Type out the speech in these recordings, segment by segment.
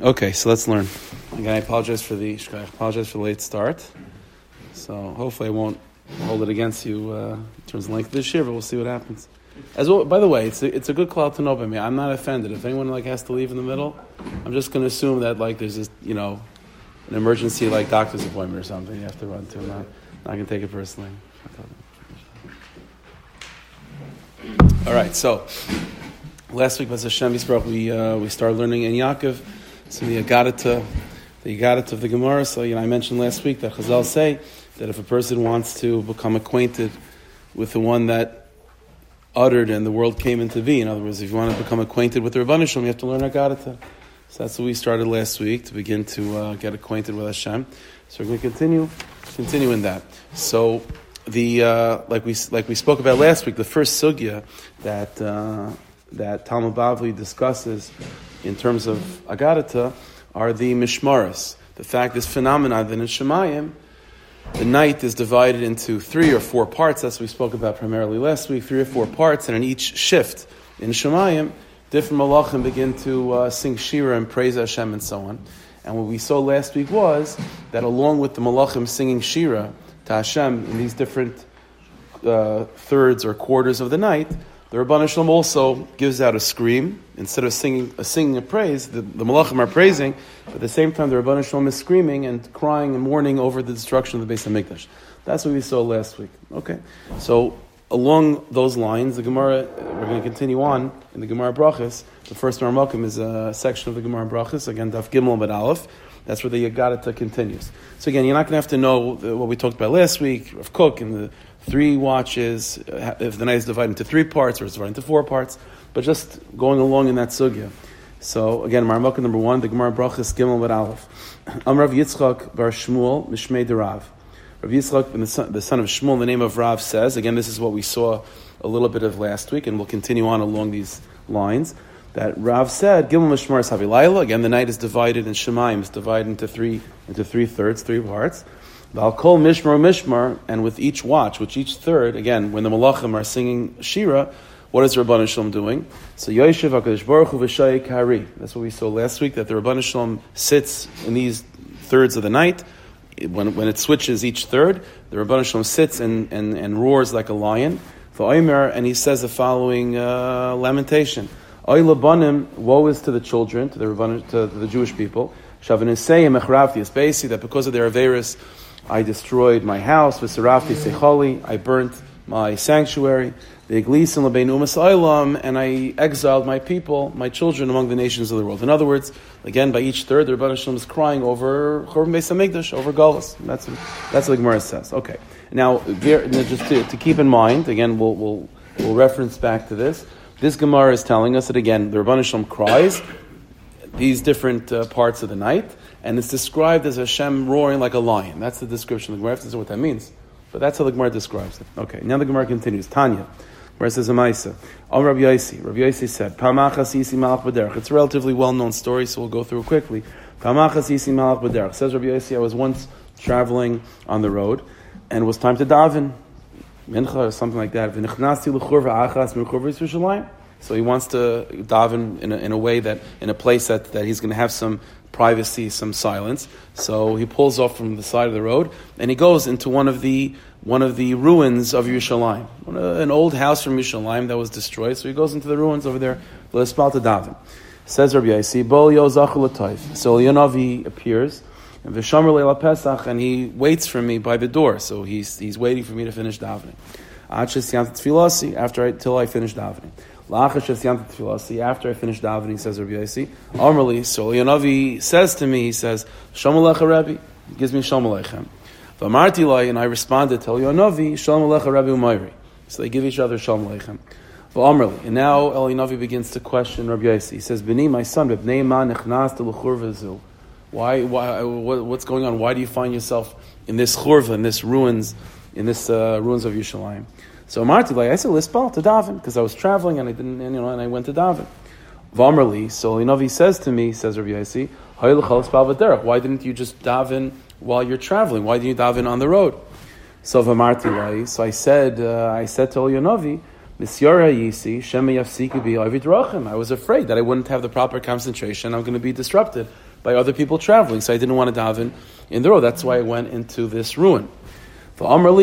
Okay, so let's learn. Again, I apologize for the I apologize for the late start. So hopefully, I won't hold it against you uh, in terms of length this year, but we'll see what happens. As well, by the way, it's a, it's a good cloud to know by me. I'm not offended if anyone like has to leave in the middle. I'm just going to assume that like there's this, you know, an emergency like doctor's appointment or something you have to run to. I'm not, not going to take it personally. All right, so last week was Hashem Yisrael. We uh, we started learning Ein Yaakov. So the Agadata, the Agadata of the Gemara. So you know, I mentioned last week that Chazal say that if a person wants to become acquainted with the one that uttered and the world came into being, in other words, if you want to become acquainted with the Rabbanah Shalom, you have to learn Agadata. So that's what we started last week to begin to uh, get acquainted with Hashem. So we're going to continue, continue in that. So the uh, like we like we spoke about last week, the first sugya that uh, that Talmud Bavli discusses in terms of Agadata are the Mishmaris. The fact, this phenomenon that in Shemayim, the night is divided into three or four parts. as we spoke about primarily last week, three or four parts, and in each shift in Shemayim, different malachim begin to uh, sing Shira and praise Hashem and so on. And what we saw last week was that along with the malachim singing Shira to Hashem in these different uh, thirds or quarters of the night, the Rabban Shalom also gives out a scream. Instead of singing a, singing a praise, the, the Malachim are praising, but at the same time the Rabban Shalom is screaming and crying and mourning over the destruction of the Beis HaMikdash. That's what we saw last week. Okay, so along those lines, the Gemara, uh, we're going to continue on in the Gemara Brachas. The first Marmakim is a section of the Gemara Brachas, again, Daf Gimel Bad Aleph. That's where the Yagadata continues. So again, you're not going to have to know what we talked about last week of Cook and the three watches, uh, if the night is divided into three parts or it's divided into four parts, but just going along in that sugya. So again, Marmukah number one, the Gemara Brachas Gimel Bad Aleph. Am Rav Yitzchak Bar Shmuel Mishmei Rav. Rav Yitzchak, the son, of Shmuel, the name of Rav says, again, this is what we saw a little bit of last week, and we'll continue on along these lines. That Rav said, Gimel Mishmar Havilayla. Again, the night is divided in Shemaim, it's divided into three into three thirds, three parts. I'll Mishmar Mishmar, and with each watch, which each third, again, when the Malachim are singing Shira, what is Rabban Shalom doing? So Yoshev HaKadosh Baruch Hu Kari. That's what we saw last week, that the Rabban Shalom sits in these thirds of the night. When, when it switches each third, the Rabban Shalom sits and, and, and roars like a lion. For Omer, and he says the following uh, lamentation. Oy labanim, woe is to the children, to the, to the Jewish people. Shavanusei echrafti, it's basically that because of their Averis, I destroyed my house, v'sarafti sechali, I burnt my sanctuary, the Iglesin Labein Umas Olam, and I exiled my people, my children, among the nations of the world. In other words, again, by each third, the Rebbe Shalom is crying over Chorban Beis Hamikdash, over Golas. That's, that's what the Gemara says. Okay. Now, just to, to, keep in mind, again, we'll, we'll, we'll reference back to this. This Gemara is telling us that, again, the Rebbe Shalom cries these different uh, parts of the night, and it's described as Hashem roaring like a lion. That's the description of the Gemara. To say what that means, but that's how the Gemara describes it. Okay, now the Gemara continues. Tanya, where it says Amaisa. Oh, Om Rabbi Yaisi. Rabbi Yaisi said, Pamachas Yisi Malach B'derech. It's a relatively well-known story, so we'll go through it quickly. Pamachas Yisi Malach B'derech. Says Rabbi Yaisi, I was once traveling on the road, and it was time to daven. Mincha or something like that. So he wants to daven in a, in a way that, in a place that, that he's going to have some privacy, some silence. So he pulls off from the side of the road and he goes into one of the one of the ruins of Yerushalayim, an old house from Yerushalayim that was destroyed. So he goes into the ruins over there. Says Rabbi Yaisi, Bol Yozachul So Yonavi appears. And Vishamar Leila Pesach, and he waits for me by the door. So he's, he's waiting for me to finish davening. After I, till I finish davening. After I finish davening, says Rabbi Yossi, Amrli, so says to me, he says, Shalom Alecha Rabbi, he gives me Shalom Aleichem. V'amarti lai, and I responded, Tell Yonavi, Shalom Alecha Rabbi Umayri. So they give each other Shalom Aleichem. V'amrli, and now El Yonavi begins to question Rabbi Yossi. He says, B'ni, my son, B'nei ma nechnas to l'chur why, why, what's going on? Why do you find yourself in this churva, in this ruins, in this uh, ruins of Yerushalayim? So Marti, like I said, lispal to daven because I was traveling and I didn't, and, you know, and I went to daven. Vamrli, so know, says to me, says Rabbi Yossi, why didn't you just daven while you're traveling? Why didn't you daven on the road? So Vamarti, so I said, uh, I said to Avidrachim. I was afraid that I wouldn't have the proper concentration. I'm going to be disrupted by other people traveling, so I didn't want to daven in the road. That's why I went into this ruin.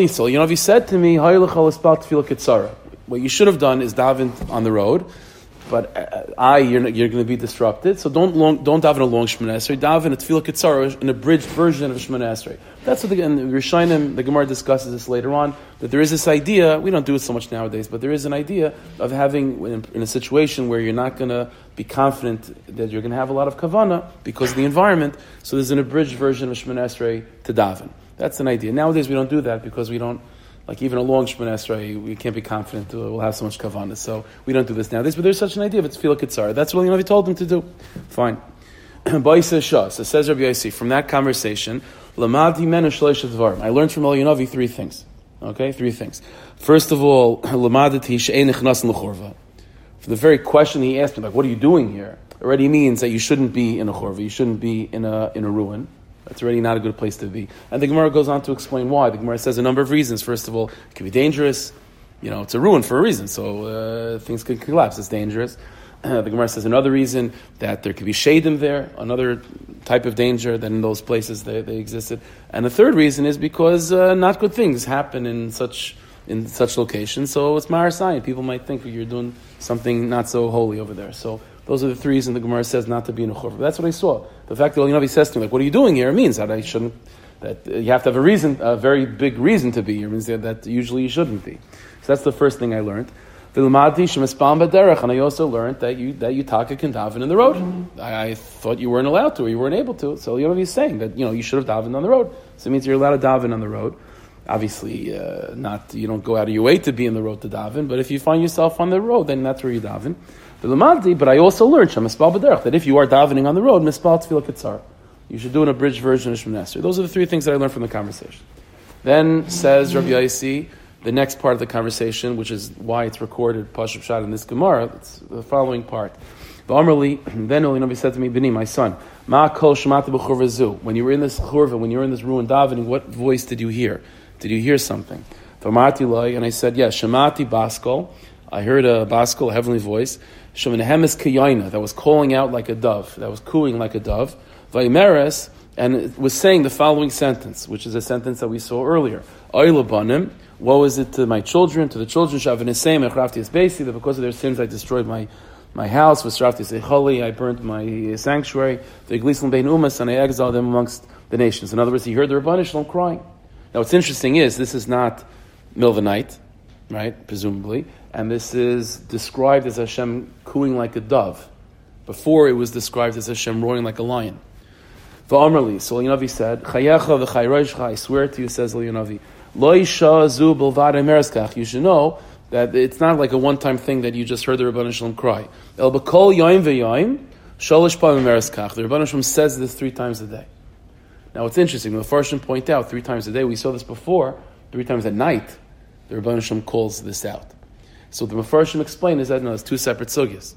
So you know, if he said to me, What you should have done is daven on the road but uh, I, you're, you're going to be disrupted. So don't long, don't daven a long Shemana Esrei. Daven a Tefillah Kitzara, an abridged version of Shemana Esrei. That's what the, and Rishonim, the Gemara discusses this later on, that there is this idea, we don't do it so much nowadays, but there is an idea of having, in, in a situation where you're not going to be confident that you're going to have a lot of kavana because of the environment, so there's an abridged version of Shemana Esrei to daven. That's an idea. Nowadays we don't do that because we don't like even a long Shemon we can't be confident we'll have so much kavanah. So we don't do this nowadays. But there's such an idea of it's kitzar. That's what Navi told him to do. Fine. So says Rabbi Yossi, from that conversation, I learned from Elionavi three things. Okay, three things. First of all. For the very question he asked me, like, what are you doing here? Already means that you shouldn't be in a chorva, you shouldn't be in a, in a ruin. That's already not a good place to be. And the Gemara goes on to explain why. The Gemara says a number of reasons. First of all, it can be dangerous. You know, it's a ruin for a reason, so uh, things can collapse. It's dangerous. Uh, the Gemara says another reason that there could be shadim there, another type of danger that in those places they, they existed. And the third reason is because uh, not good things happen in such in such locations. So it's Marasayan. People might think you're doing something not so holy over there. So those are the three reasons the Gemara says not to be in a churva. That's what I saw. The fact that Navi says to me, like, what are you doing here? means that I shouldn't, that you have to have a reason, a very big reason to be here. It means that usually you shouldn't be. So that's the first thing I learned. And I also learned that you that you taka can daven in the road. I, I, thought you weren't allowed to, or you weren't able to. So you know he's saying that you know you should have davened on the road. So it means you're allowed to daven on the road. Obviously, uh, not you don't go out of your way to be in the road to daven, but if you find yourself on the road, then that's where you daven. But I also learned that if you are davening on the road, mispal tefillah kitzar. You should do an abridged version of Shemon Those are the three things that I learned from the conversation. Then says Rabbi Yaisi, the next part of the conversation, which is why it's recorded Pashup Shad in this Gemara, it's the following part. Then Oli Nabi said to me, Bini, my son, Ma kol When you were in this churva, when you were in this ruin davening, what voice did you hear? Did you hear something? And I said, yes, Shemati Baskol. I heard a Baskol, a heavenly voice. Shemenehemes Kiyayna, that was calling out like a dove, that was cooing like a dove. Vaimeres, and was saying the following sentence, which is a sentence that we saw earlier. Oilabanim, woe is it to my children, to the children, Shavinisem, Echraftias Basi, that because of their sins I destroyed my, my house, Vesraftias Echoli, I burnt my sanctuary, the Iglislim Bein Umas, and I exiled them amongst the nations. In other words, he heard the Shalom crying. Now, what's interesting is, this is not middle of the night, right, presumably and this is described as Hashem cooing like a dove. Before it was described as Hashem roaring like a lion. V'amarli, so Elionavi said, Chayecha v'chayroishcha, I swear to you, says Elionavi, Lo isha zu bilvad You should know that it's not like a one-time thing that you just heard the Rabban Shalom cry. El b'kol yoim v'yoim, shalish pa mereskach. The Rabban Shalom says this three times a day. Now it's interesting, the Farshim point out three times a day, we saw this before, three times at night, the Rabban Shalom calls this out. So the Mepharshim explain is that no, it's two separate sugyas.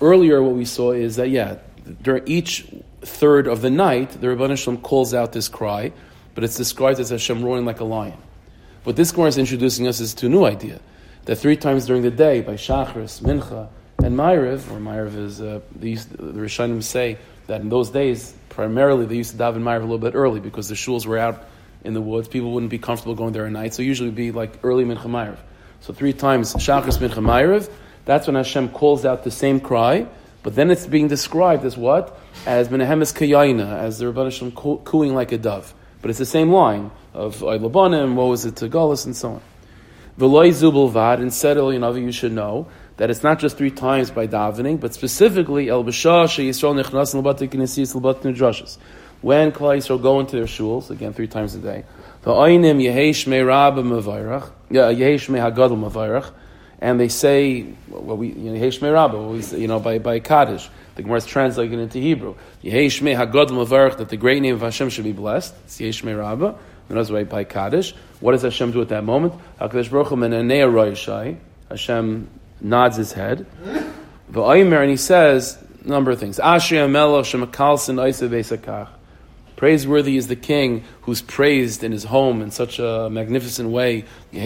Earlier, what we saw is that yeah, during each third of the night, the Rabban Shalom calls out this cry, but it's described as Hashem roaring like a lion. What this Gemara is introducing us is to a new idea that three times during the day, by Shachris, Mincha, and Ma'ariv, or Ma'ariv is uh, the Rishonim say that in those days, primarily they used to daven Ma'ariv a little bit early because the shuls were out in the woods. People wouldn't be comfortable going there at night, so usually it'd be like early Mincha Ma'ariv. So three times Shachris Mincha Ma'ariv, that's when Hashem calls out the same cry, but then it's being described as what? As Menehemes Kayayna, as the Rabban Hashem cooing like a dove. But it's the same line of Aylabanim, what was it to Golis, and so on. V'loy Zubulvad, and said oh, Elionavi, you should know that it's not just three times by davening, but specifically El B'shah Yisrael Nechnas L'batik Nesis Nedrashas. When Klal Yisrael go into their shuls, again three times a day, the Oinim Yehesh Me Rabba Mevayrach, Yehesh Me Hagadol Mevayrach, and they say, well, we, you know, Rabba, we you know, by, by Kaddish. The Gemara is translated into Hebrew. Yehesh Me Hagadol Mevayrach, that the great name of Hashem should be blessed. It's Yehesh Me Rabba. Another way by Kaddish. What does Hashem do at that moment? Hakadosh Baruch Hu Menanei Roishai. Hashem nods his head. The Oimer, and he says a number of things. Asher Amelach Shemakalsin Isa Besakach. Praiseworthy is the king who's praised in his home in such a magnificent way.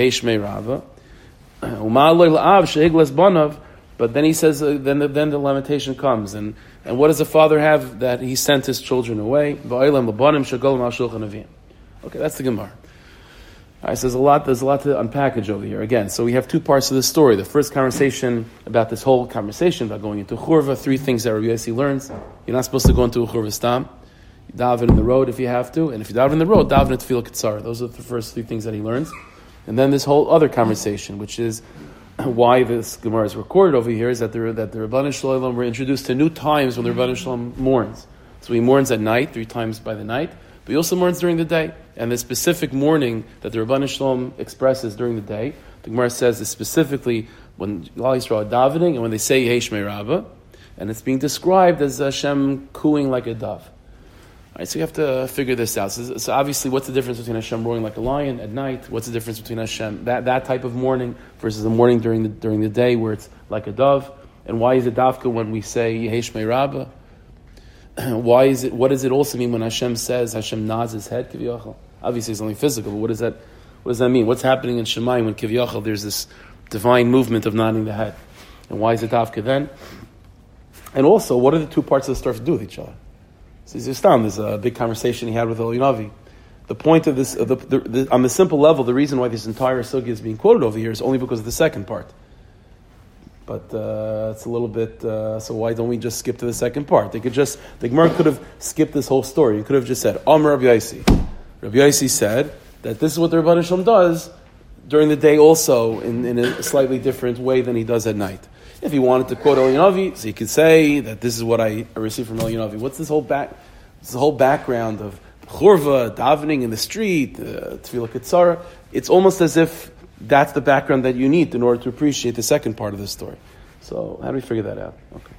But then he says, uh, then, the, then the lamentation comes. And, and what does the father have? That he sent his children away. Okay, that's the Gemara. All right, so there's a lot. There's a lot to unpackage over here. Again, so we have two parts of the story. The first conversation about this whole conversation about going into churva. Three things that Rabbi Yossi learns. You're not supposed to go into a churva stam. Daven in the road if you have to, and if you daven in the road, daven at tefillah kitzar. Those are the first three things that he learns. And then this whole other conversation, which is why this Gemara is recorded over here, is that the that the Rabbanan Shalom were introduced to new times when the Rabbanan Shalom mourns. So he mourns at night, three times by the night, but he also mourns during the day. And the specific mourning that the Rabban Shalom expresses during the day, the Gemara says is specifically when Klal Yisrael davening and when they say Yehesh Rabbah, and it's being described as Hashem cooing like a dove. Right, so you have to figure this out. So, so, obviously, what's the difference between Hashem roaring like a lion at night? What's the difference between Hashem that, that type of mourning versus the mourning during the during the day where it's like a dove? And why is it dafka when we say Yehesh Rabbah? why is it? What does it also mean when Hashem says Hashem nods his head? Kiviyachal. Obviously, it's only physical, but what does that, what does that mean? What's happening in Shemayim when Kivyachal, there's this divine movement of nodding the head? And why is it Dafka then? And also, what are the two parts of the story to do with each other? So Zistam, there's a big conversation he had with Elionavi. The point of this, the, the, the, on the simple level, the reason why this entire sugya is being quoted over here is only because of the second part. But uh, it's a little bit. Uh, so why don't we just skip to the second part? They could just the Gemara could have skipped this whole story. You could have just said Amr Rabbi Yaisi. Rabbi Yossi said that this is what the Shalom does during the day also in, in a slightly different way than he does at night. If he wanted to quote Eliyavi, so he could say that this is what I received from Eliyavi. What's this whole back? This whole background of churva, davening in the street, uh, tefillah ketzara. It's almost as if that's the background that you need in order to appreciate the second part of the story. So how do we figure that out? Okay.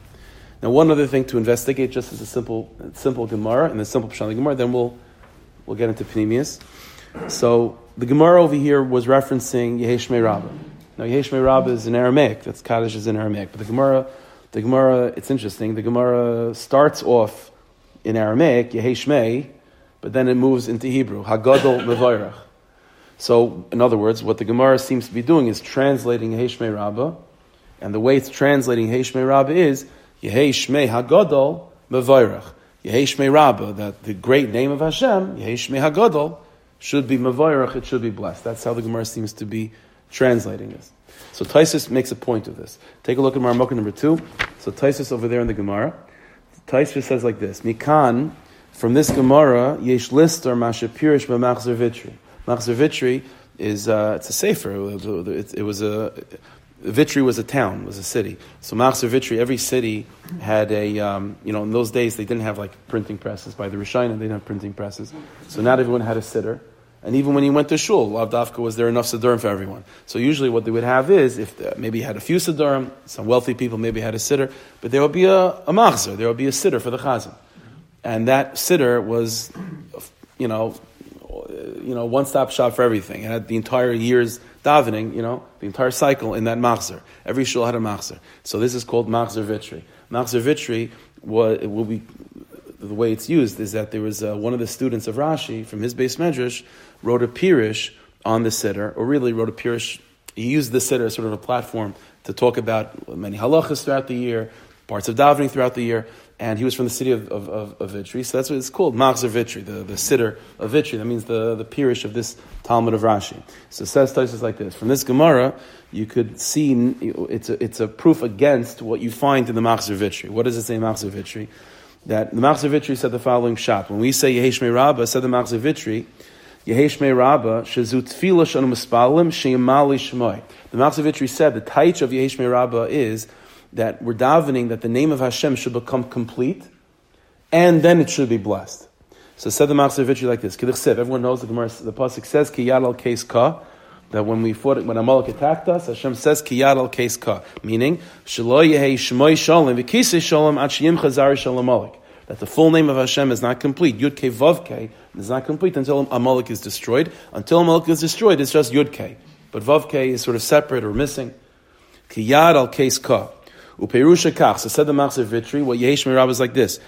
Now, one other thing to investigate, just as a simple, simple Gemara and the simple Pshat Gemara, then we'll We'll get into Pneumius. So the Gemara over here was referencing Yeheshme Rabbah. Now Yeheshme Rabbah is in Aramaic. That's Kaddish is in Aramaic. But the Gemara, the Gemara, it's interesting. The Gemara starts off in Aramaic, Yeheshme, but then it moves into Hebrew, Hagadol Mevayrach. So, in other words, what the Gemara seems to be doing is translating Yeheshme Rabbah, and the way it's translating Yeheshme Rabbah is Yeheshme Hagadol Mevayrach. Yeheshme Rabbah, that the great name of Hashem, Yeheshme Hagadol, should be Mavayrach, it should be blessed. That's how the Gemara seems to be translating this. So Taisus makes a point of this. Take a look at Marmukah number two. So Taisus over there in the Gemara, Taisus says like this: Mikan, from this Gemara, Yesh Lister Mashapirish Machzer Vitri. Machzer Vitri is uh, it's a sefer. It, it was a Vitry was a town, was a city. So Machzer Vitry, every city had a, um, you know, in those days they didn't have like printing presses by the Rishonim, they didn't have printing presses. So not everyone had a sitter. And even when he went to shul, Lavdafka was there enough siddurim for everyone. So usually what they would have is, if maybe had a few siddurim, some wealthy people maybe had a sitter, but there would be a, a machzer, there would be a sitter for the chazan. And that sitter was, you know, you know, one-stop shop for everything. It had the entire year's davening, you know, the entire cycle in that machzer. Every shul had a machzer. So this is called machzer vitri. Machzer vitri was, will be, the way it's used is that there was uh, one of the students of Rashi from his base medrash wrote a pirish on the sitter, or really wrote a pirish. He used the sitter as sort of a platform to talk about many halachas throughout the year, parts of davening throughout the year, and he was from the city of, of, of, of Vitry, so that's what it's called, Machzer Vitry, the, the sitter of Vitry. That means the, the pirish of this Talmud of Rashi. So it says Taisus like this. From this Gemara, you could see it's a, it's a proof against what you find in the Machzer Vitry. What does it say in Machzer Vitry? That the Machzer Vitry said the following shot. When we say Yehesh Rabbah, said the Machzer Vitry, Yehesh Rabbah, Shezut Tfilah Shanu Mispalim, Sheyamali Shemoy. The Machzer Vitry said the taich of Yehesh Rabbah is that we're davening that the name of Hashem should become complete, and then it should be blessed. So said the Machzor Vitri like this. Everyone knows the Gemara, the pasuk says Kiyad al Kes Ka. That when we fought, when Amalek attacked us, Hashem says Kiyad al Kes Ka, meaning Shelo Yehei Shmoy Shalom V'Kisei Shalom Achiyim Chazar Shalom Amalek. That the full name of Hashem is not complete. Yud Ke Vav Ke is not complete until Amalek is destroyed. Until Amalek is destroyed, it's just Yud Ke. But Vav Ke is sort of separate or missing. Kiyad al Kes Ka. Uperusha kach. So said the Machzor Vitri. What Yehesh Mirab is like this.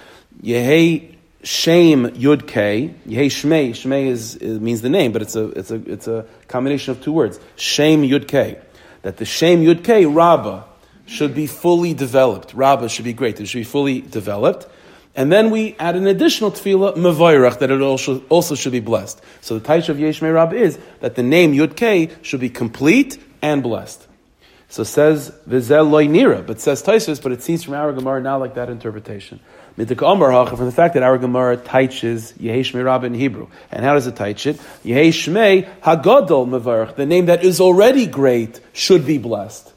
Yehei Shem Yud K. Yehei Shmei. Shmei is, means the name, but it's a it's a it's a combination of two words. Shem Yud K. that the Shem Yud K, Rabbah, should be fully developed. Rabbah should be great. It should be fully developed. And then we add an additional tefillah, mevayrach, that it also, also should be blessed. So the taisha of Yesh Rab is that the name Yud K should be complete and blessed. So says Vizel loy nira, but says Taisus, but it seems from our Gemara now like that interpretation. From the fact that our Gemara teaches Yehesh Rab in Hebrew. And how does it teach it? Yehesh Hagadol Mevarach, the name that is already great should be blessed.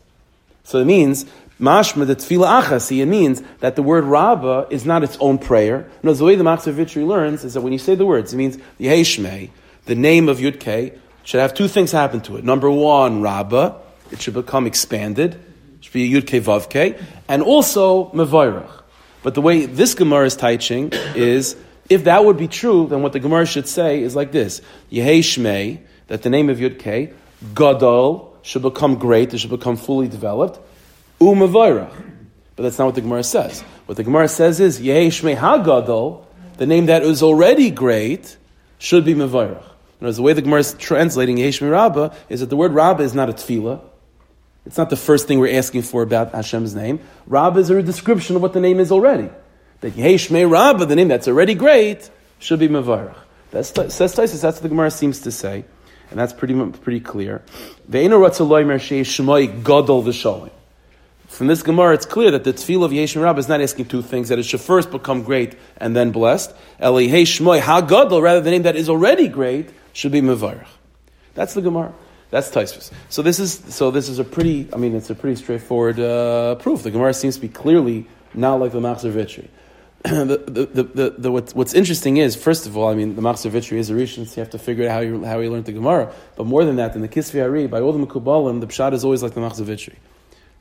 So it means Mashma, the tefillah achasi, it means that the word Rabbah is not its own prayer. No, the way the Machzor Vitri learns is that when you say the words, it means the Yeheshmei, the name of Yud Kei, should have two things happen to it. Number one, Rabbah, it should become expanded, it should be Yud Kei Kei, and also Mevairach. But the way this Gemara is teaching is, if that would be true, then what the Gemara should say is like this: Yeheshmei, that the name of Yud Kei, Gadol, should become great, it should become fully developed, But that's not what the Gemara says. What the Gemara says is, Yehesh HaGadol, the name that is already great, should be Mavirach. Whereas the way the Gemara is translating Yehesh Rabbah is that the word Rabbah is not a tefillah. It's not the first thing we're asking for about Hashem's name. Rabbah is a description of what the name is already. That Yehesh Rabbah, the name that's already great, should be Mavirach. That's, Taisus, that's what the Gemara seems to say. And that's pretty, pretty clear. Ve'enu ratzaloy mer she'esh gadol v'sholim. From this Gemara, it's clear that the tefillah of Yeshua Rabbah is not asking two things, that it should first become great and then blessed. Elihei Shmoy HaGadol, rather the name that is already great, should be Mevarach. That's the Gemara. That's Taisvis. So this is so this is a pretty. I mean, it's a pretty straightforward uh, proof. The Gemara seems to be clearly not like the Machzor Vitri. the, the, the, the, what's, what's interesting is, first of all, I mean, the Machzor Vitri is a Rishon, so you have to figure out how you how you learned the Gemara. But more than that, in the Kisvi Ari, by all the Mekubalim, the Pshat is always like the Machzor Vitri.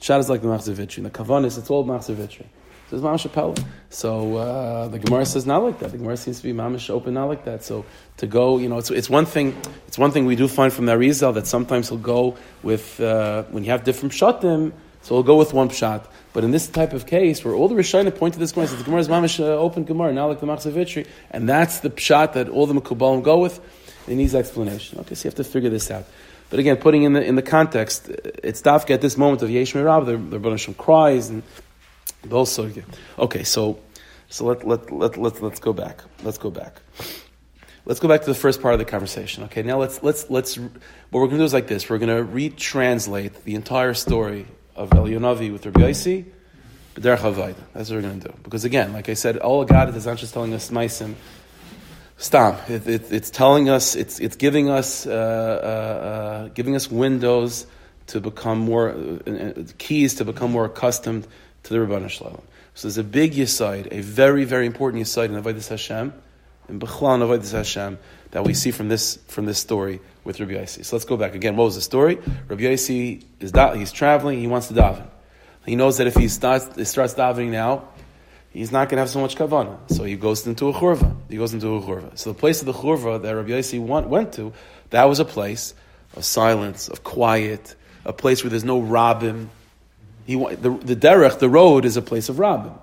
Shad is like the Machzor Vitri. The Kavanis, it's all Machzor Vitri. So it's Mamash. So uh, the Gemara says not like that. The Gemara seems to be Mamash open not like that. So to go, you know, it's, it's one thing. It's one thing we do find from the Arizal that sometimes he'll go with uh, when you have different shatim. So he'll go with one pshat. But in this type of case, where all the Rishonim point to this Gemara, says the Gemara is Mamash uh, open Gemara, not like the Machzor Vitri, and that's the pshat that all the Mekubalim go with. It needs explanation. Okay, so you have to figure this out. But again, putting in the in the context, it's dafka at this moment of Yesh Mirab, the the Rebbeinu cries and also okay. So so let let let let let's go back. Let's go back. Let's go back to the first part of the conversation. Okay, now let's let's let's. What we're going to do is like this: we're going to retranslate the entire story of Elyonavi with Rabbi Yossi, B'derech. That's what we're going to do. Because again, like I said, all God is not just telling us meisim Stop. It, it, it's telling us, it's, it's giving us, uh, uh, uh, giving us windows to become more, uh, keys to become more accustomed to the Rabbanu Shalom. So there's a big yisaid, a very, very important yisaid in Avodah Hashem, in Bechlan Avodah Hashem, that we see from this, from this story with Rabbi Yossi. So let's go back again. What was the story? Rabbi Yossi is he's traveling, he wants to daven. He knows that if he starts, he starts davening now, he's not going to have so much kavana. So he goes into a churva. He goes into a churva. So the place of the churva that Rabbi Yossi went to, that was a place of silence, of quiet, a place where there's no rabbim. He, the, the derech, the road, is a place of rabbim.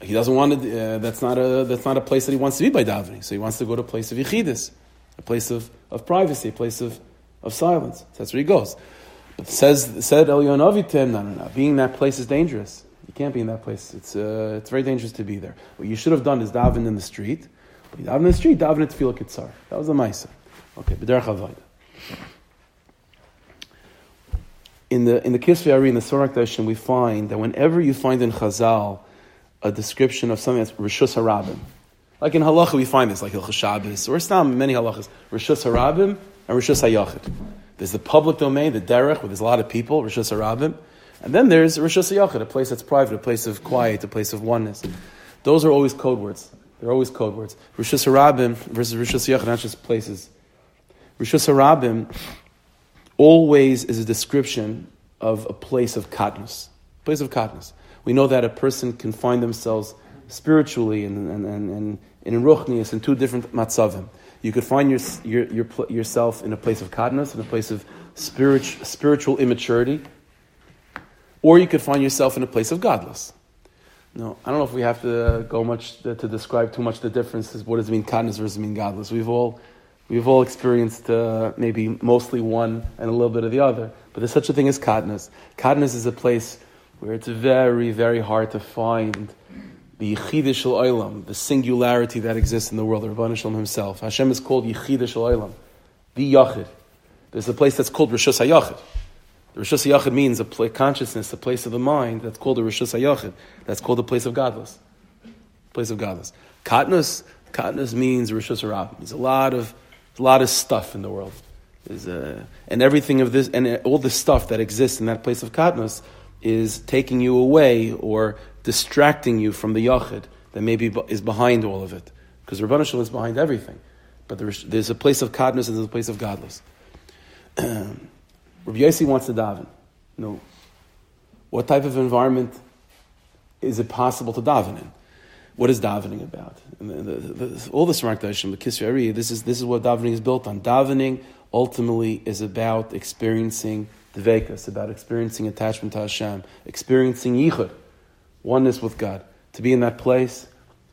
He doesn't want to. Uh, that's not a. That's not a place that he wants to be by davening. So he wants to go to a place of yichidus, a place of, of privacy, a place of, of silence. So that's where he goes. But says said Elyon Avitim, no, no, no. Being that place is dangerous. You can't be in that place. It's, uh, it's very dangerous to be there. What you should have done is daven in the street. But you daven in the street, daven at Tefillah Kitzar. That was the Maisa. Okay, B'derech Havayda. In the, in the Kisvei Ari, in the Sorak Dashim, we find that whenever you find in Chazal a description of something that's Rishus Harabim, like in Halacha we find this, like Hilchah Shabbos, or Stam, many Halachas, Rishus Harabim and Rishus Hayachid. There's the public domain, the derech, where there's a lot of people, Rishus Harabim. And then there's Rosh Hashanah, a place that's private, a place of quiet, a place of oneness. Those are always code words. They're always code words. Rosh Hashanah versus Rosh Hashanah, not just places. Rosh Hashanah always is a description of a place of katnus. Place of katnus. We know that a person can find themselves spiritually and, and, and, and in ruchnius in two different matzavim. You could find your, your, your, yourself in a place of katnus, in a place of spiritual, spiritual immaturity, or you could find yourself in a place of gadlus. No, I don't know if we have to go much to, to describe too much the differences. What does it mean, kindness versus mean gadlus? We've all We've all experienced uh, maybe mostly one and a little bit of the other. But there's such a thing as Katnas. Katnas is a place where it's very, very hard to find the Yechidah Shel Olam, the singularity that exists in the world, of Rabban Shalom himself. Hashem is called Yechidah Shel Olam, the Yachid. There's a place that's called Rishus HaYachid. The Rishus HaYachid means a pl- consciousness, a place of the mind, that's called the Rishus HaYachid. That's called the place of gadlus. Place of gadlus. Katnas, Katnas means Rishus HaRab. There's a lot of, a lot of stuff in the world. Uh, and everything of this, and all the stuff that exists in that place of Katnas is taking you away or distracting you from the Yachid that maybe is behind all of it. Because Rabban Shalom is behind everything. But there's, there's a place of Katnas and there's a place of gadlus. Rabbi Yossi wants to daven. No. What type of environment is it possible to daven in? What is davening about? The, the, the, all the Smart Dashim, the Kisri this is this is what davening is built on. Davening ultimately is about experiencing dvekas, it's about experiencing attachment to Hashem, experiencing yichud, oneness with God, to be in that place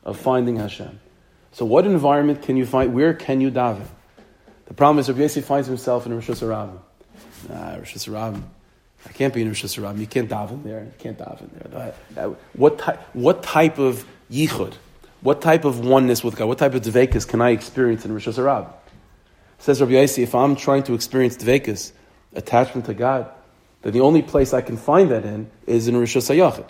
of finding Hashem. So, what environment can you find? Where can you daven? The problem is Rabbi Yossi finds himself in Rosh Hashanah. Nah, Rosh Hashanah. I can't be in Rosh Hashanah. You can't daven there. You can't daven there. What, type, what type of yichud, what type of oneness with God, what type of dvekas can I experience in Rosh Hashanah? Says Rabbi Yossi, if I'm trying to experience dvekas, attachment to God, then the only place I can find that in is in Rosh Hashanah.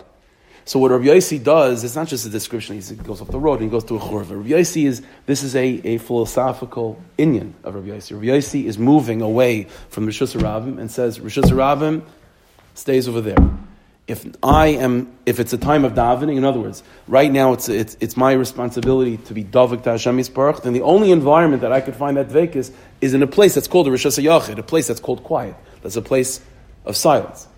So what Rabbi Yossi does, it's not just a description, he goes off the road and he goes to a churva. Rabbi Yossi is, this is a, a philosophical inyan of Rabbi Yossi. Rabbi Yossi is moving away from Rishus Rabbim and says, Rishus Rabbim stays over there. If I am, if it's a time of davening, in other words, right now it's, it's, it's my responsibility to be davik to Hashem Yisparach, then the only environment that I could find that dvekas is in a place that's called a Rishus a place that's called quiet. That's a place of silence.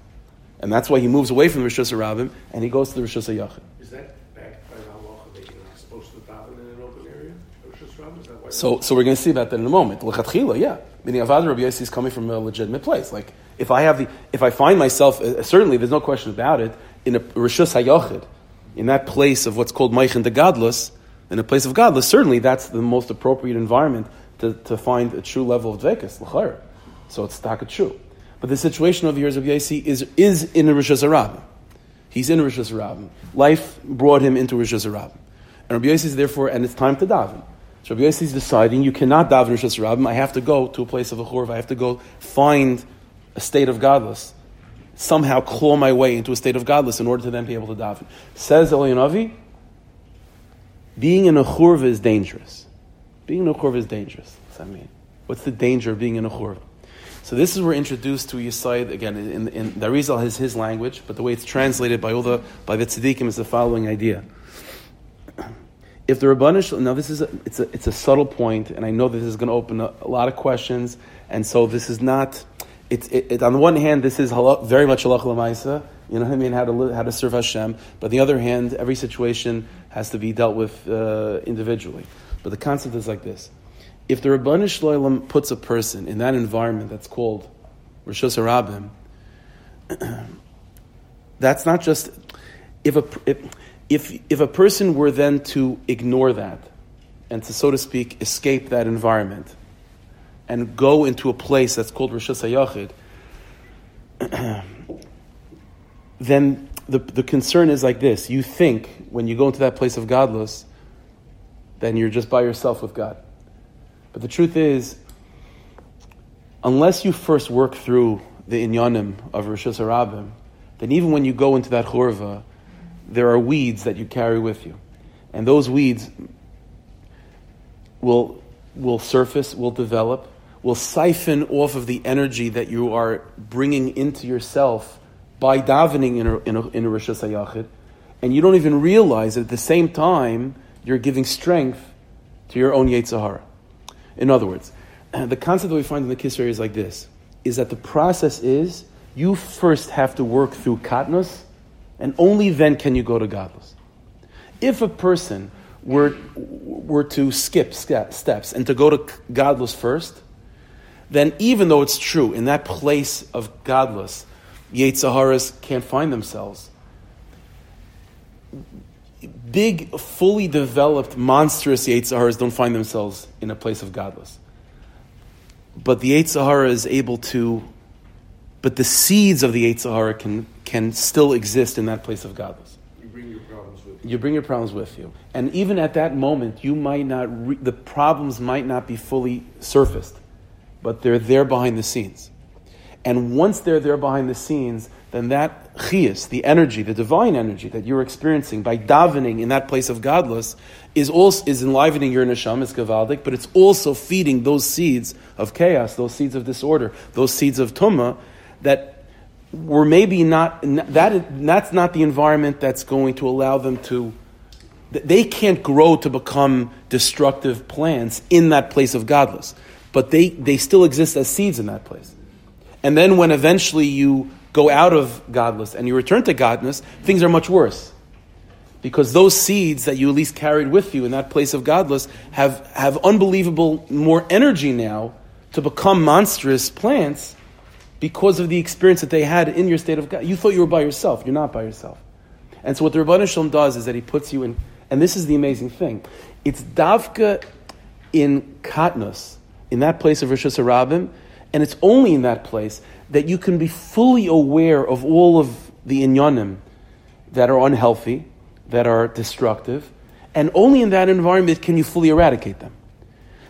And that's why he moves away from the Rishus Rabbim and he goes to the Rishus Yachid. Is that backed by the halacha that you're not supposed to daven in an open area? Rishus Ram, is that why? So, so we're going to see about that in a moment. L'chatchila, yeah. Meaning Avad Rabbi Yossi is coming from a legitimate place. Like, if I have the, if I find myself, uh, certainly there's no question about it, in a Rishus HaYachid, in that place of what's called Meichin de Gadlus, in a place of Gadlus, certainly that's the most appropriate environment to, to find a true level of Dvekas, L'chara. So it's taka true. But the situation over here of Yossi is, is in Rosh Hashanah. He's in Rosh Hashanah. Life brought him into Rosh Hashanah. And Rabbi Yossi is therefore, and it's time to daven. So Rabbi Yossi is deciding, you cannot daven Rosh Hashanah. I have to go to a place of a churv. I have to go find a state of gadlus. Somehow claw my way into a state of gadlus in order to then be able to daven. Says Elianavi, being in a churva is dangerous. Being in a churva is dangerous. What's that mean? What's the danger of being in a churva? So this is where we're introduced to Yisaid again. In, in, the has his language, but the way it's translated by all the by the tzaddikim is the following idea. If the Rabbanish, now this is a, it's a it's a subtle point, and I know this is going to open a, a lot of questions, and so this is not. It's it, it, on the one hand, this is very much halach lemaisa. You know what I mean? How to live, how to serve Hashem. But on the other hand, every situation has to be dealt with uh, individually. But the concept is like this: if the Rabbanu Shloim puts a person in that environment that's called Rishos Harabim, that's not just if a if if a person were then to ignore that and to so to speak escape that environment and go into a place that's called Rishos Hayachid, then the the concern is like this: you think when you go into that place of gadlus, then you're just by yourself with God. But the truth is, unless you first work through the inyanim of Rishus Harabim, then even when you go into that churva, there are weeds that you carry with you. And those weeds will, will surface, will develop, will siphon off of the energy that you are bringing into yourself by davening in a, in a, in a Rishus HaYachid. And you don't even realize that at the same time, you're giving strength to your own Yetzirah. In other words, the concept that we find in the Kisra is like this, is that the process is you first have to work through katnus, and only then can you go to gadlus. If a person were, were to skip steps and to go to gadlus first, then even though it's true, in that place of gadlus, Yetzaharas can't find themselves. Big, fully developed, monstrous Yetzaharas don't find themselves in a place of gadlus. but the Sahara is able to, but the seeds of the Sahara can, can still exist in that place of gadlus. You bring your problems with you. You bring your problems with you. And even at that moment, you might not, re- the problems might not be fully surfaced, but they're there behind the scenes. And once they're there behind the scenes, then that chias, the energy, the divine energy that you're experiencing by davening in that place of gadlus, is also is enlivening your neshama, is gavaldik, but it's also feeding those seeds of chaos, those seeds of disorder, those seeds of tumma that were maybe not that that's not the environment that's going to allow them to they can't grow to become destructive plants in that place of gadlus. But they, they still exist as seeds in that place and then when eventually you go out of gadlus and you return to godness things are much worse because those seeds that you at least carried with you in that place of gadlus have, have unbelievable more energy now to become monstrous plants because of the experience that they had in your state of God. You thought you were by yourself. You're not by yourself. And so what the Rabban Shalom does is that he puts you in, and this is the amazing thing. It's davka in katnus, in that place of Rosh Hashanah, and it's only in that place that you can be fully aware of all of the inyanim that are unhealthy, that are destructive, and only in that environment can you fully eradicate them.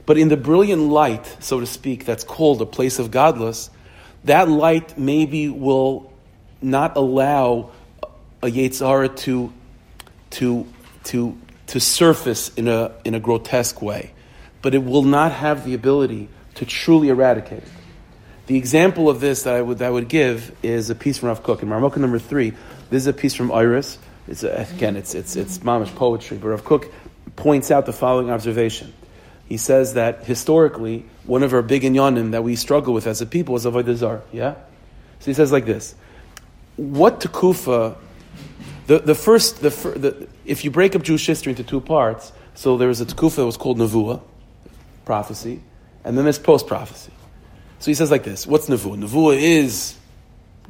But in the brilliant light, so to speak, that's called a place of gadlus, that light maybe will not allow a Yetzirah to, to, to, to surface in a, in a grotesque way, but it will not have the ability to truly eradicate it. The example of this that I would, that I would give is a piece from Rav Kook. In Marmukah number three, this is a piece from Iris. It's a, again, it's, it's, it's mamish poetry, but Rav Kook points out the following observation. He says that historically, one of our big inyanim that we struggle with as a people is avodah zar. Yeah, so he says like this: What tekufa? The, the first the, the if you break up Jewish history into two parts, so there was a tekufa that was called nevuah, prophecy, and then there's post prophecy. So he says like this: What's nevuah? Nevuah is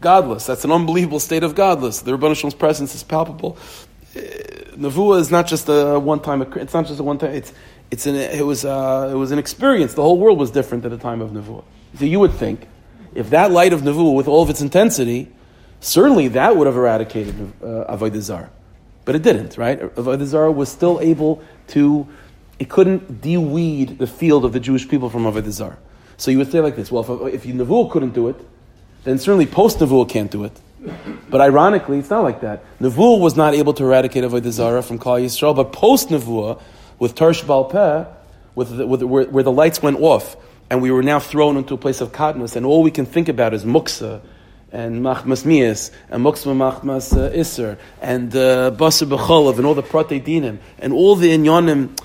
gadlus. That's an unbelievable state of gadlus. The Rebbeinu Shalom's presence is palpable. Uh, nevuah is not just a one time. It's not just a one time. It's it's an, it, was, uh, it was an experience. The whole world was different at the time of Nevuah. So you would think, if that light of Nevuah, with all of its intensity, certainly that would have eradicated uh, Avodah Zarah. But it didn't, right? Avodah Zarah was still able to, it couldn't deweed the field of the Jewish people from Avodah Zarah. So you would say like this, well, if, if Nevuah couldn't do it, then certainly post Nevuah can't do it. But ironically, it's not like that. Nevuah was not able to eradicate Avodah Zarah from Klal Yisrael, but post Nevuah, with Tarsh Balpeh, with, with where, where, the lights went off, and we were now thrown into a place of katnus, and all we can think about is muksa, and machmas mias, and muksa machmas uh, iser, and uh, basar b'cholav, and all the prate dinim, and all the inyanim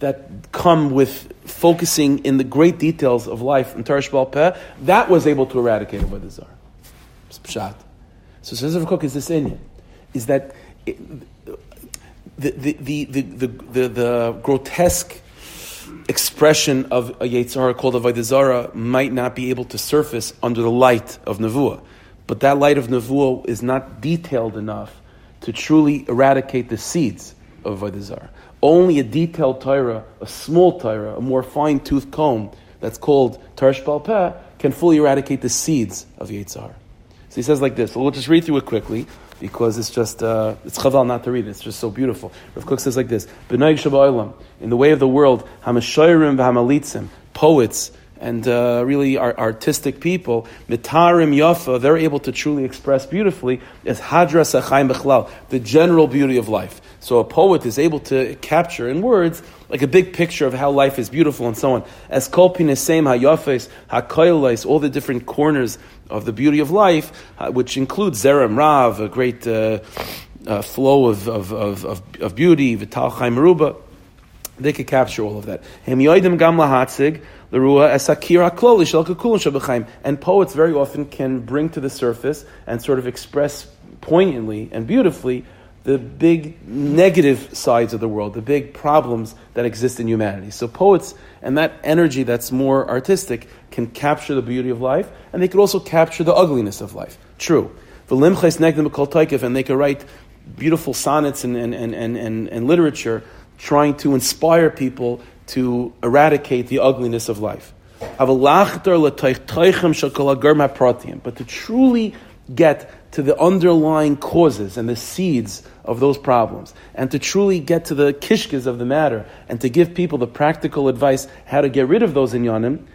that come with focusing in the great details of life in Tarsh Balpeh, that was able to eradicate it by the Zar. Pshat. So says Rav Kook is this in is that it, the, the, the, the, the, the, grotesque expression of a Yetzirah called a Vaidazara might not be able to surface under the light of Nevuah. But that light of Nevuah is not detailed enough to truly eradicate the seeds of Vaidazara. Only a detailed Torah, a small Torah, a more fine toothed comb that's called Tarsh Balpeh can fully eradicate the seeds of Yetzirah. So he says like this. We'll just read through it quickly because it's just uh, it's chaval not to read it. It's just so beautiful. Rav Kook says like this: in the way of the world, hamashoyrim v'hamalitzim, poets and uh, really artistic people, mitarim yafa, they're able to truly express beautifully as hadra sachaim bechlal, the general beauty of life. So a poet is able to capture in words like a big picture of how life is beautiful and so on. As kolpines same hayafes, hakoilais, all the different corners of the beauty of life, which includes Zerem Rav, a great uh, uh, flow of, of, of, of, of beauty, Vital Chaim Ruba. They could capture all of that. And poets very often can bring to the surface and sort of express poignantly and beautifully the big negative sides of the world, the big problems that exist in humanity. So poets and that energy that's more artistic can capture the beauty of life, and they could also capture the ugliness of life. True. And they could write beautiful sonnets and, and, and, and, and literature trying to inspire people to eradicate the ugliness of life. But to truly get to the underlying causes and the seeds of those problems, and to truly get to the kishkas of the matter, and to give people the practical advice how to get rid of those inyanim,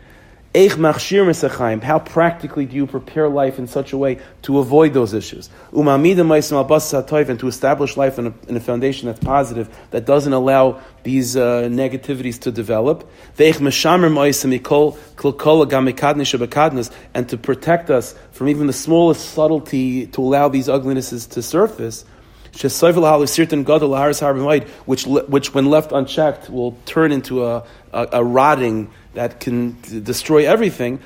how practically do you prepare life in such a way to avoid those issues? And to establish life in a, in a foundation that's positive, that doesn't allow these uh, negativities to develop. And to protect us from even the smallest subtlety to allow these uglinesses to surface. Which, which when left unchecked, will turn into a, a, a rotting that can destroy everything.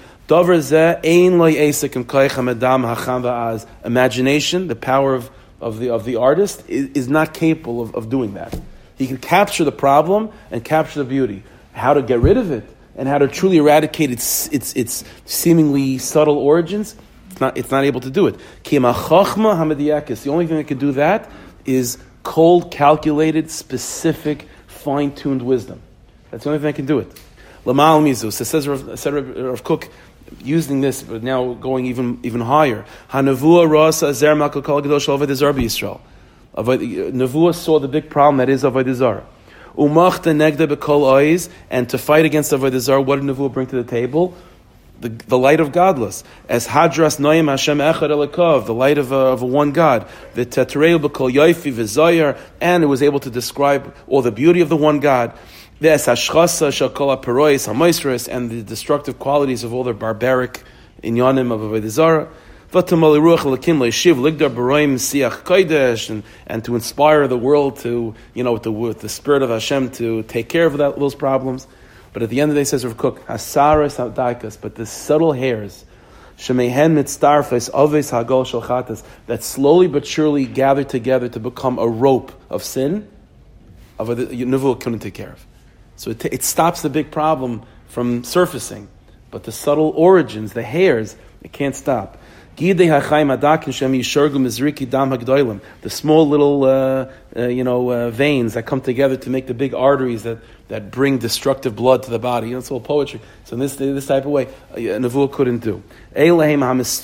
Imagination, the power of, of, the, of the artist, is, is not capable of, of doing that. He can capture the problem and capture the beauty. How to get rid of it and how to truly eradicate its, its, its seemingly subtle origins, it's not, it's not able to do it. The only thing that can do that is cold, calculated, specific, fine tuned wisdom. That's the only thing that can do it. Lamal mizus. It says Rav, Kook using this, but now going even even higher. Hanavua rasa zer makal kol b'Yisrael. Navua saw the big problem that is avodah zar. Umachta negda bekol ois, and to fight against avodah zar, what did Navua bring to the table? The, the light of gadlus, as hadras noyim Hashem echad elakov, the light of a, of a one God, the tetreu bekol yoifi v'zoyer, and it was able to describe all the beauty of the one God. This hashchasa shakola perois hamoisres and the destructive qualities of all the barbaric inyanim of Avodah Zarah. And, and to inspire the world to, you know, with the, with the spirit of Hashem to take care of that, those problems. But at the end of the day, says Rav Kook, Hasaras Ha'daikas, but the subtle hairs, Shemehen mitztarfes oves hagol shalchatas, that slowly but surely gather together to become a rope of sin, of a, Nevuah couldn't take care of. So it, it stops the big problem from surfacing. But the subtle origins, the hairs, it can't stop. The small little, uh, uh, you know, uh, veins that come together to make the big arteries that, that bring destructive blood to the body. You know, it's all poetry. So in this, this type of way, uh, Nevuah couldn't do. This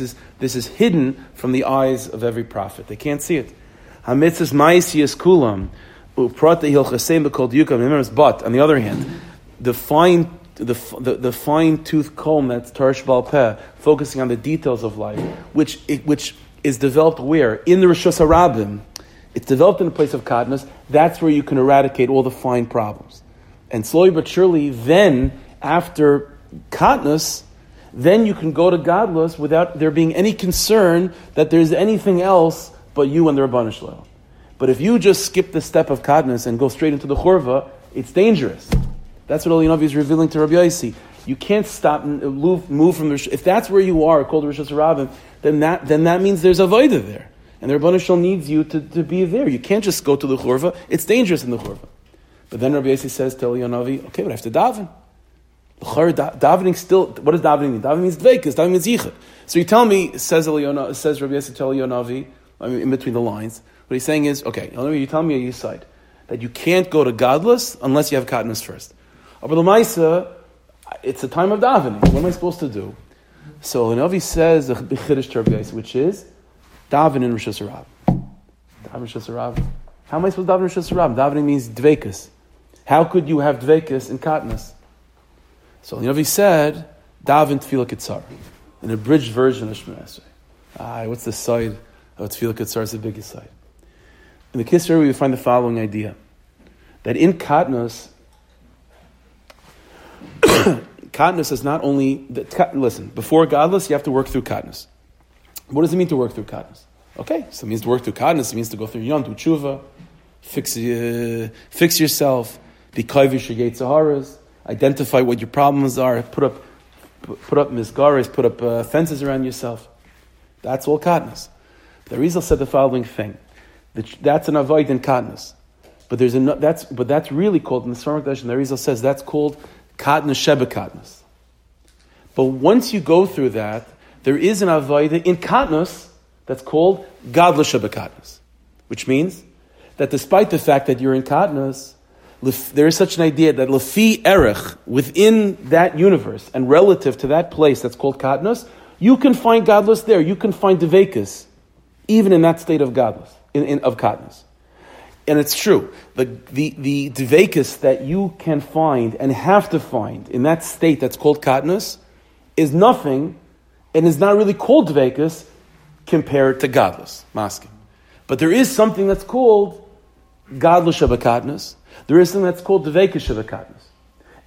is, this is hidden from the eyes of every prophet. They can't see it. kulam. But on the other hand, the fine the, the, the fine tooth comb that's Torah Sheb'al Peh, focusing on the details of life, which, it, which is developed where? In the Rosh Hashanah. It's developed in a place of kindness. That's where you can eradicate all the fine problems. And slowly but surely, then, after kindness, then you can go to gadlus without there being any concern that there's anything else but you and the Shalom. But if you just skip the step of kadnas and go straight into the churva, it's dangerous. That's what Elionavi is revealing to Rabbi Yossi. You can't stop and move, move from the. If that's where you are, called Rosh Hashanah, then that then that means there's a voida there, and the Shal needs you to, to be there. You can't just go to the churva. It's dangerous in the churva. But then Rabbi Yossi says to Elionavi, okay, but I have to daven. Davening still. What does davening mean? Davening means dveikus. Davening means yichud. So you tell me, says Elionavi, says Rabbi Yossi to Elionavi, I mean, in between the lines. What he's saying is, okay, you tell me on your side that you can't go to gadlus unless you have katnus first. But the Maisa, it's a time of davening. What am I supposed to do? So the Navi says the Chiddush Terbiyais, which is daven in Rosh Hashanah. Daven Rosh Hashanah. How am I supposed to daven in Rosh Hashanah? Davening means dvekas. How could you have dvekas in katnus? So the Navi said daven tefillah kitzar, an abridged version of Shemon Esrei. Ah, what's the side of tefillah kitzar? Is the biggest side. In the Kisser, we find the following idea that in Katnus, Katnus is not only, the, listen, before Gadlus, you have to work through Katnus. What does it mean to work through Katnus? Okay, so it means to work through Katnus, it means to go through Yom, tshuva, fix, uh, fix yourself, be kaivish Saharas, identify what your problems are, put up, put up misgaras, put up uh, fences around yourself. That's all Katnus. The Rizal said the following thing that's an avoid in katnus. But there's a, that's but that's really called in the Dash, and the Rizal says that's called katnus sheba katnus. But once you go through that, there is an avoida in katnus that's called Gadlus sheba katnus, which means that despite the fact that you're in katnus, there is such an idea that lefi erech within that universe and relative to that place that's called katnus, you can find gadlus there. You can find devekas, even in that state of gadlus, in, in, of katnus. And it's true. The, the, the devekas that you can find and have to find in that state that's called katnus is nothing and is not really called devekas compared to gadlus, masking. But there is something that's called gadlus shabakatnus. There is something that's called devekas shabakatnus.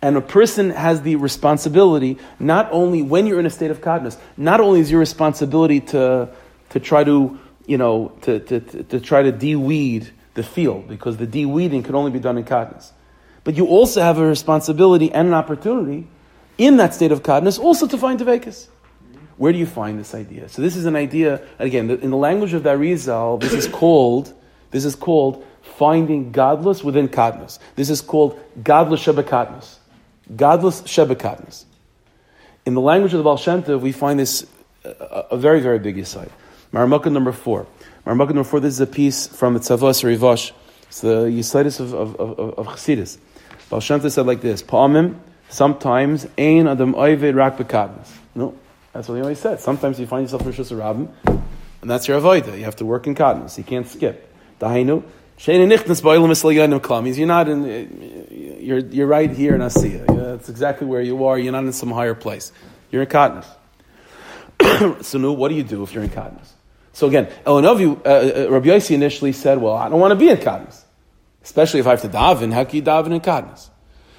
And a person has the responsibility, not only when you're in a state of katnus, not only is your responsibility to, to try to, you know, to, to, to, to try to de-weed the field, because the de-weeding can only be done in katnus. But you also have a responsibility and an opportunity in that state of katnus also to find devekas. Where do you find this idea? So this is an idea, again, in the language of the Arizal, this is called, this is called finding gadlus within katnus. This is called gadlus shebekatnus. Gadlus shebekatnus. In the language of the Baal Shem Tov, we find this uh, a, a very, very big insight. Maramukah number four. Maramukah number four, this is a piece from the Tzavos Rivosh. It's the Yisaitis of, of, of, of Chassidus. Baal Shem Tov said like this, Pa'amim, sometimes, ein adam oived rak bekatnus. No, that's what he always said. Sometimes you find yourself in Rishus and that's your avoida. You have to work in katnus. You can't skip. Dahainu, means you're not in, you're, you're right here in Asiya. That's exactly where you are. You're not in some higher place. You're in katnus. so, no, what do you do if you're in katnus? So again, Elanovi, uh, uh, Rabbi Yossi initially said, well, I don't want to be in katnus. Especially if I have to daven, how can you daven in katnus?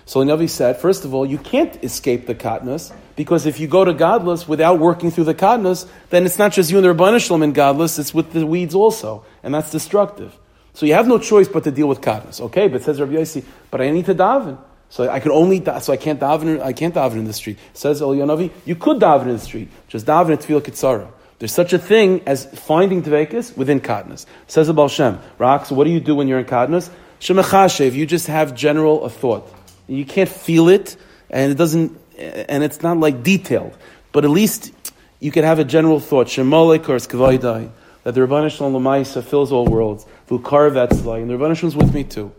So Navi said, first of all, you can't escape the katnus because if you go to gadlus without working through the katnus, then it's not just you and the Rabbanah Shalom in gadlus, it's with the weeds also, and that's destructive. So you have no choice but to deal with katnas. Okay, but says Rabbi Yossi, but I need to daven. So I can only so I can't daven. I can't daven in the street. Says Elyonavi, you could daven in the street. Just daven at tefillah kitzara. There's such a thing as finding tvekas within katnas. Says the Shem. Rak, so what do you do when you're in katnas? Shemachashev, you just have general a thought. You can't feel it, and it doesn't, and it's not like detailed. But at least you can have a general thought. Shemolek or skavaydai that the Rabbanah Shalom Lamaisa fills all worlds. V'ukar Vetzlai, and the is with me too.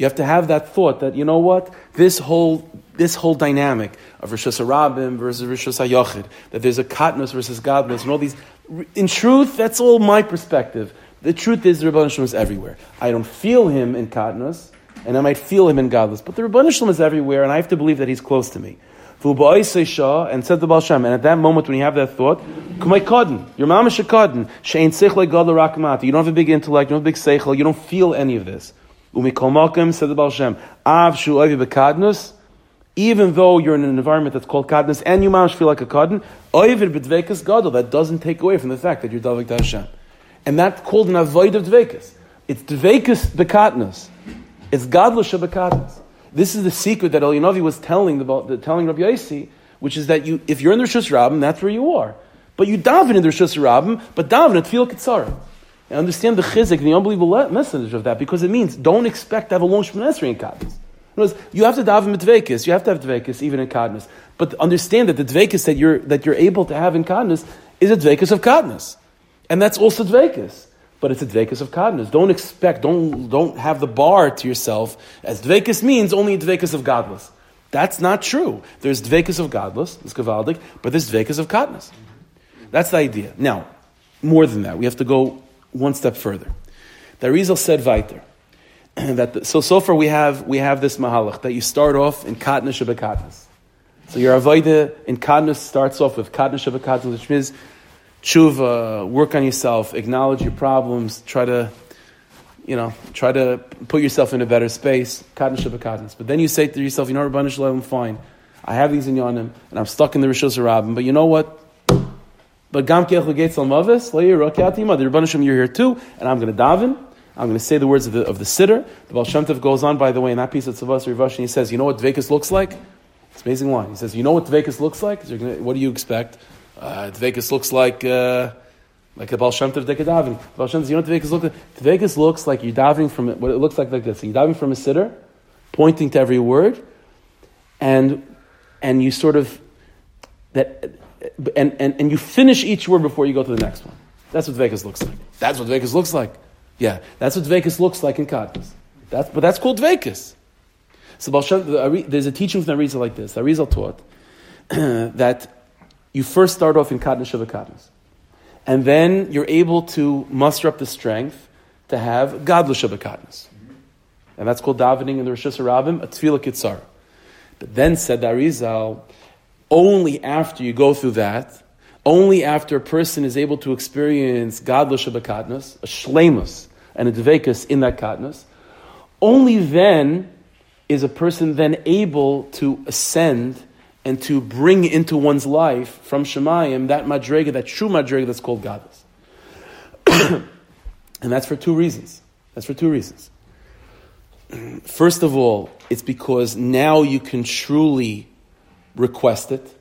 You have to have that thought that, you know what, this whole, this whole dynamic of Rosh Hashanah versus Rosh Hashanah that there's a katnus versus godness, and all these, in truth, that's all my perspective. The truth is the Shalom is everywhere. I don't feel him in katnus, and I might feel him in gadlus, but the Shalom is everywhere, and I have to believe that he's close to me. And said the Baal Shem, and at that moment when you have that thought, Kumay Kadin, your mama Shekadin, Shein Sechle Gadla Rakmat, you don't have a big intellect, you don't have a big Seichel, you don't feel any of this. Umikol Malkim, said the Baal Shem, Av Shu Oivi Bekadnus, even though you're in an environment that's called Kadnus, and you mamash feel like a Kadin, Oivir Bedvekas Gadol, that doesn't take away from the fact that you're Davik to Hashem. And that's called an avoid of Dvekas. It's Dvekas Bekadnus. It's Gadlus Bekadnus. This is the secret that Elyonavi was telling the, telling Rabbi Yossi, which is that you, if you're in the Rishus Rabbim, that's where you are. But you daven in the Rishus Rabbim, but daven at Tfil Kitzara. And understand the chizik, the unbelievable message of that, because it means don't expect to have a long Shemon in Kadmis. Words, you have to daven with dvekis. You have to have dvekis even in kadnis. But understand that the dvekis that you're that you're able to have in kadnis is a dvekis of kadnis, and that's also dvekis but it's a dvekas of kadnas. Don't expect, don't, don't have the bar to yourself as dvekas means only a dvekas of gadlus. That's not true. There's dvekas of gadlus, it's gavaldik, but there's dvekas of kadnas. That's the idea. Now, more than that, we have to go one step further. The Arizal said weiter. that the, so so far we have we have this mahalach that you start off in katnish katnas. So your avoida in kadnas starts off with katnish katnas, which means tshuva, work on yourself, acknowledge your problems, try to, you know, try to put yourself in a better space. But then you say to yourself, you know, Rabban Shalom, fine. I have these in Yonim, and I'm stuck in the Rishos Rabbim, but you know what? But Gam Kech Al Mavis, the Rabban Shalom, you're here too, and I'm going to daven. I'm going to say the words of the, of the Siddur. The Baal Shem Tov goes on, by the way, in that piece of Tzavas Rivash, and he says, you know what Dvekas looks like? It's amazing line. He says, you know what Dvekas looks like? What do you expect? Uh, Tvekas looks like uh, like the Baal Shem Tov Dekadaven. Baal Shem you know what Tvekas looks like? Tvekas looks like you're diving from what it looks like like this. You're diving from a sitter, pointing to every word, and and you sort of that and, and, and you finish each word before you go to the next one. That's what Vekas looks like. That's what Vekas looks like. Yeah, that's what Vekas looks like in katnus. That's, but that's called Vekas. So the there's a teaching from the Arizal like this. The Arizal taught that you first start off in katnus of katnus. And then you're able to muster up the strength to have gadlus of katnus. And that's called davening in the Rosh Hashanah, a tefillah kitzar. But then said the Arizal, only after you go through that, only after a person is able to experience Gadlus of a katnus, a shlemus, and a dvekus in that katnus, only then is a person then able to ascend and to bring into one's life from Shemayim that madrega, that true madrega that's called Gadlus. and that's for two reasons. That's for two reasons. First of all, it's because now you can truly request it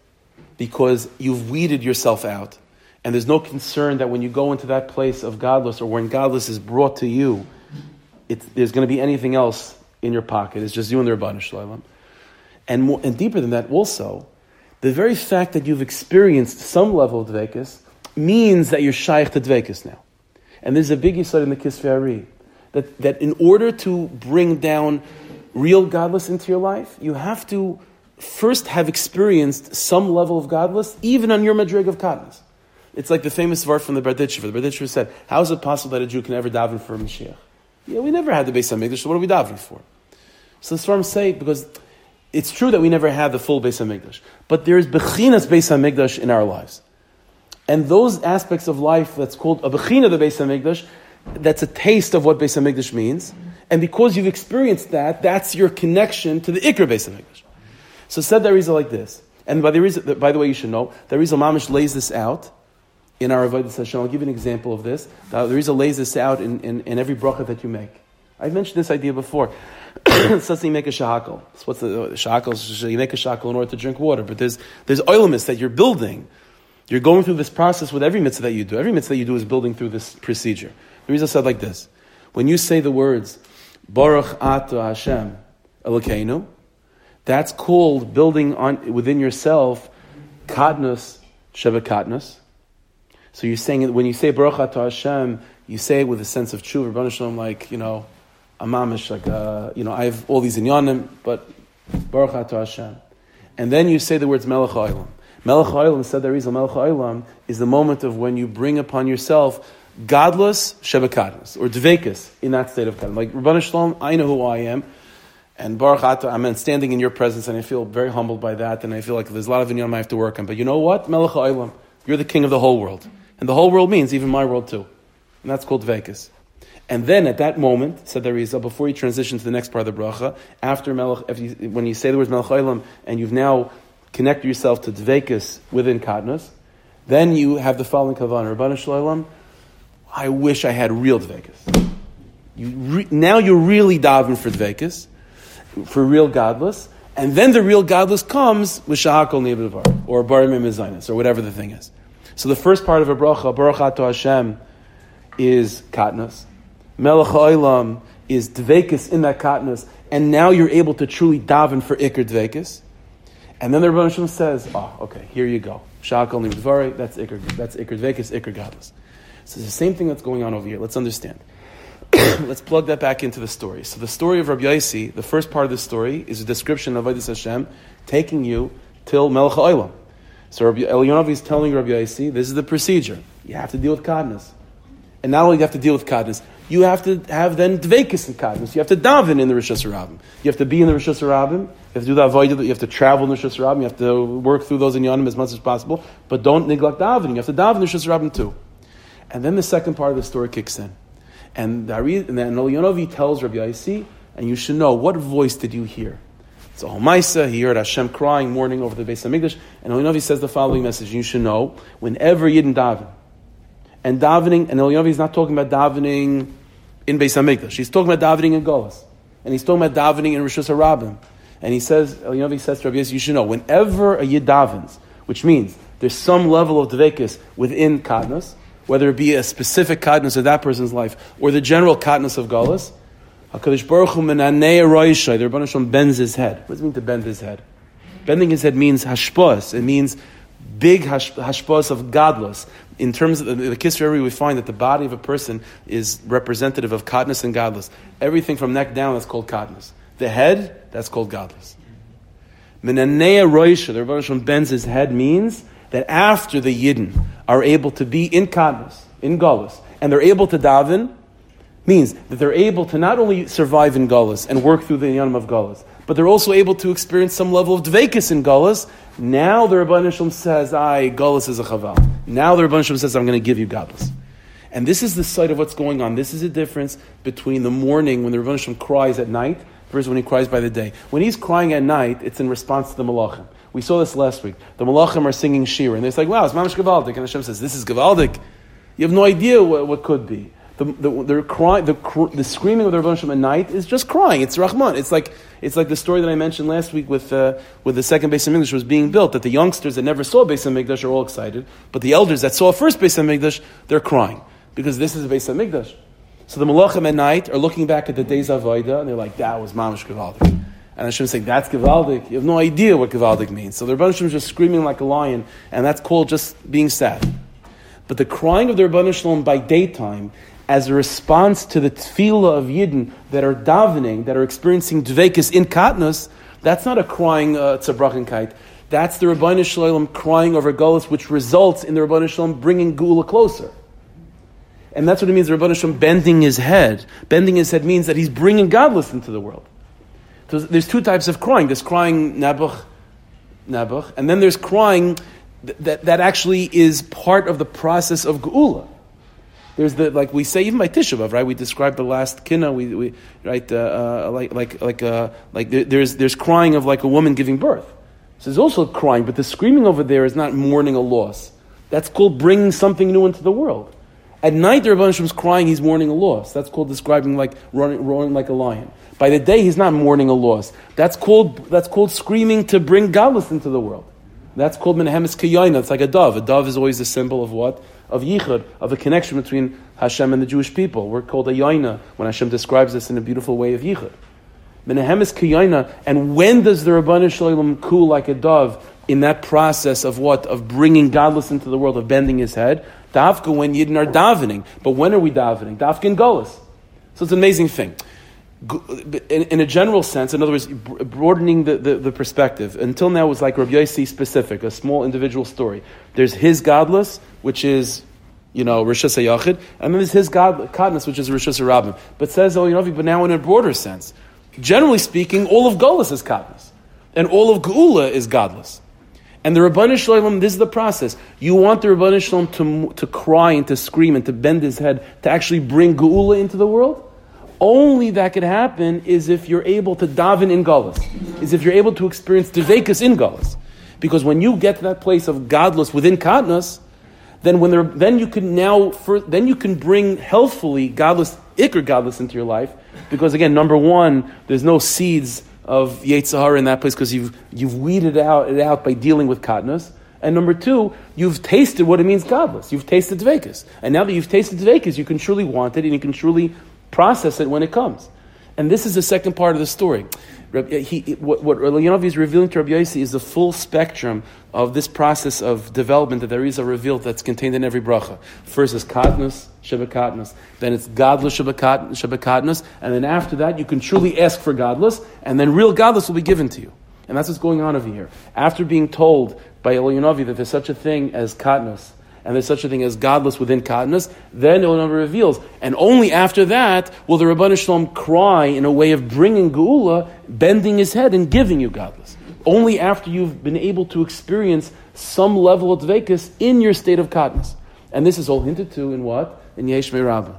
because you've weeded yourself out. And there's no concern that when you go into that place of gadlus or when gadlus is brought to you, there's going to be anything else in your pocket. It's just you and the Rabbanah Shalom. And, more, and deeper than that, also, the very fact that you've experienced some level of Dvekas means that you're Shaykh to Dvekas now. And there's a big yisod in the Kisvei Ari that, that in order to bring down real gadlus into your life, you have to first have experienced some level of gadlus, even on your madrig of gadlus. It's like the famous verse from the Berditchever. The Berditchever said, How is it possible that a Jew can ever daven for a Mashiach? Yeah, we never had the Beis HaMikdash, so what are we davening for? So the Svarim say, because it's true that we never had the full Beis HaMikdash, but there is Bechinas Beis HaMikdash in our lives. And those aspects of life that's called a Bechina the Beis HaMikdash, that's a taste of what Beis HaMikdash means. And because you've experienced that, that's your connection to the Ikra Beis HaMikdash. So said the Arizal like this. And by the, reason, by the way, you should know, the Arizal Mamish lays this out in our Avodah Hashem. I'll give you an example of this. The Arizal lays this out in, in, in every bracha that you make. I've mentioned this idea before. says you make a shahakal. what's the, shahakal? You make a shahakal in order to drink water. But there's, there's oilimus that you're building. You're going through this process with every mitzvah that you do. Every mitzvah that you do is building through this procedure. The reason said like this. When you say the words, Baruch Ata Hashem Elokeinu, that's called building on within yourself katnus sheva katnus. So you're saying when you say Baruch Ata Hashem, you say it with a sense of true, like you know, amamish, like uh, you know, I have all these inyanim, but Baruch Ata Hashem, and then you say the words Melech Olam. Melech Olam said is a Melech Olam is the moment of when you bring upon yourself gadlus shebekadnus or dvekas in that state of kadnus. Like Rabbanah Shalom, I know who I am. And Baruch Ata, I'm standing in your presence, and I feel very humbled by that, and I feel like there's a lot of inyanim I have to work on. But you know what? Melech Olam, you're the king of the whole world. And the whole world means even my world too. And that's called Vekas. And then at that moment, said the Rizal, before you transition to the next part of the bracha, after Melech, you, when you say the words Melech Olam, and you've now connected yourself to Dvekas within Katnas, then you have the following kavanah. Rabbanah Shalom, I wish I had real Dvekas. You re, now you're really davening for Dvekas, for real gadlus, and then the real gadlus comes with Shahakol Nebedavar, or Barim Mezainis, or whatever the thing is. So the first part of a bracha, Baruch Ato Hashem, is Katnas. Melech Olam is Dvekas in that Katnas, and now you're able to truly daven for Iker Dvekas. And then the Rebbe Hashem says, oh, okay, here you go. Shahakol Nebedavar, that's Iker, that's Iker Dvekas, Iker Gadlus. So it's the same thing that's going on over here. Let's understand. Let's plug that back into the story. So the story of Rabbi Yaisi, the first part of the story is a description of Avodah Hashem taking you till Melech Olam. So Rabbi Elyonavi is telling Rabbi Yaisi, this is the procedure. You have to deal with kadnas. And not only do you have to deal with kadnas, you have to have then dvekas in kadnas. You have to daven in the Rosh Hashanah. You have to be in the Rosh Hashanah. You have to do that avodah. You have to travel in the Rosh Hashanah. You have to work through those in inyanim as much as possible. But don't neglect davening. You have to daven in the Rosh Hashanah too. And then the second part of the story kicks in. And, the, and then Elyonavi tells Rabbi Yaisi, and you should know, what voice did you hear? It's a Homaisa, he heard Hashem crying, mourning over the Beis HaMikdash, and Elyonavi says the following message, you should know, whenever Yidden daven, and davening, and Elyonavi is not talking about davening in Beis HaMikdash, he's talking about davening in Golas, and he's talking about davening in Rosh Hashanah, and he says, Elyonavi says to Rabbi Yaisi, you should know, whenever a Yid davens, which means there's some level of Dvekis within Kadnas, whether it be a specific kindness of that person's life or the general kindness of Galus, HaKadosh Baruch Hu menanei roishai, the Rebbeinu bends his head. What does it mean to bend his head? Bending his head means hashpos. It means big hashpos of gadlus. In terms of the, the we find that the body of a person is representative of godness and gadlus. Everything from neck down is called godness. the head, that's called gadlus. Menanea Roisha, the Rebbe Shalom bends his head, means that after the Yidden are able to be in Kadmos, in Gullus, and they're able to daven, means that they're able to not only survive in Gullus and work through the Yanim of Gullus, but they're also able to experience some level of Dvekus in Gullus. Now the Rebbe Shalom says, I, Gullus is a Chaval. Now the Rebbe Shalom says, I'm going to give you Gadlus. And this is the sight of what's going on. This is a difference between the morning when the Rebbe Shalom cries at night versus when he cries by the day. When he's crying at night, it's in response to the Malachim. We saw this last week. The Malachim are singing Shir, and they're like, wow, it's Mamash Gavaldik. And Hashem says, this is Gavaldik. You have no idea what, what could be. The, the, the, the, the screaming of the Rebbe at night is just crying. It's Rahman. It's like, it's like the story that I mentioned last week with, uh, with the second base of HaMikdash was being built, that the youngsters that never saw base of HaMikdash are all excited, but the elders that saw first base of HaMikdash, they're crying. Because this is base of HaMikdash. So the Malachim at night are looking back at the days of Vaida, and they're like, that was Mamash Gavaldik. And Hashem saying, that's Gavaldik. You have no idea what Gavaldik means. So the Rebbe Shalom is just screaming like a lion, and that's called just being sad. But the crying of the Rebbe Shalom by daytime, as a response to the tefillah of Yidden that are davening, that are experiencing dvekis in katnus, that's not a crying uh, tzabrachenkeit. That's the Rebbe Shalom crying over Gullus, which results in the Rebbe Shalom bringing Gula closer. And that's what it means, the Rabban Hashem bending his head. Bending his head means that he's bringing gadlus into the world. There's two types of crying. There's crying nabuch, nabuch, and then there's crying that, that actually is part of the process of geula. There's the like we say even by Tisha right? We describe the last kina, we, we right uh, uh, like like like uh, like there's there's crying of like a woman giving birth. So there's also crying, but the screaming over there is not mourning a loss. That's called bringing something new into the world. At night, the Rebbe is crying, he's mourning a loss. That's called describing like running, roaring like a lion. By the day, he's not mourning a loss. That's called, that's called screaming to bring gadlus into the world. That's called menahemis kiyayna. It's like a dove. A dove is always a symbol of what? Of yichud, of a connection between Hashem and the Jewish people. We're called a yaina when Hashem describes this in a beautiful way of yichud. Menahemis kiyayna. And when does the Rabbanu Shalom cool like a dove in that process of what? Of bringing gadlus into the world, of bending his head? Dafka when Yidden are davening. But when are we davening? Dafka in Golas. So it's an amazing thing. In, in, a general sense, in other words, broadening the, the, the, perspective. Until now, it was like Rabbi Yossi specific, a small individual story. There's his gadlus, which is, you know, Rishus HaYachid, and then there's his god, godness, which is Rishus HaRabim. But says oh, know, but now in a broader sense. Generally speaking, all of Golas is godless, and all of Geula is gadlus. And the Rabban Shalom, this is the process. You want the Rabban Shalom to, to cry and to scream and to bend his head to actually bring Geula into the world? Only that could happen is if you're able to daven in Gullus, is if you're able to experience Devekas in Gullus. Because when you get to that place of gadlus within Katnas, then when there, then you can now then you can bring healthfully gadlus ikr gadlus into your life because again number one there's no seeds of Yetzirah in that place because you've, you've weeded out, it out by dealing with katnas. And number two, you've tasted what it means gadlus. You've tasted dvekas. And now that you've tasted dvekas, you can truly want it and you can truly process it when it comes. And this is the second part of the story. He, what, what is revealing to Rabbi Yossi is the full spectrum of this process of development that there is a revealed that's contained in every bracha. First is katnus, shebekatnus. Then it's gadlus shebekatnus. And then after that, you can truly ask for gadlus, and then real gadlus will be given to you. And that's what's going on over here. After being told by Eliyahu that there's such a thing as katnus, and there's such a thing as gadlus within katnus, then Olam reveals. And only after that will the Rabban Shalom cry in a way of bringing Geula, bending his head and giving you gadlus. Only after you've been able to experience some level of dvekas in your state of katnus. And this is all hinted to in what? In Yesh Rabbah.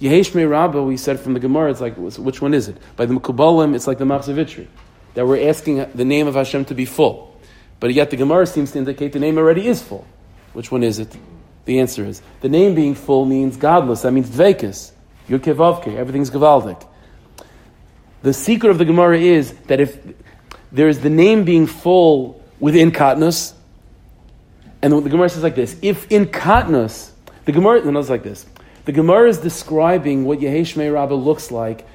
Yehesh Rabbah, we said from the Gemara, it's like, which one is it? By the Mekubalim, it's like the Machzor Vitry. That we're asking the name of Hashem to be full. But yet the Gemara seems to indicate the name already is full. Which one is it? The answer is the name being full means gadlus. That means dvekas. Yud Everything's gavaldik. The secret of the Gemara is that if there is the name being full within katnus, and the Gemara says like this: if in katnus, the Gemara it's like this. The Gemara is describing what Yehesh Rabbah looks like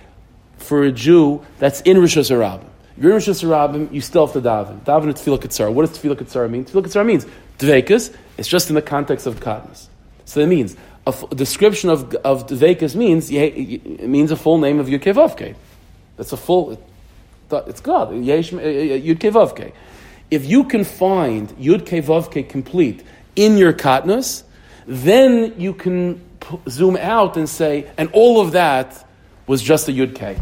for a Jew that's in Rosh Hashanah. You're in Rosh Hashanah, you still have to daven. Daven is Tefillah Ketzar. What does Tefillah Ketzar mean? Tefillah Ketzar means dvekas. It's just in the context of katnus. So that means a, f- description of of dvekas means it means a full name of Yukevavke. That's a full it's God. Uh, Yud Kevavke. If you can find Yud Kevavke complete in your katnus, then you can zoom out and say, and all of that was just a Yud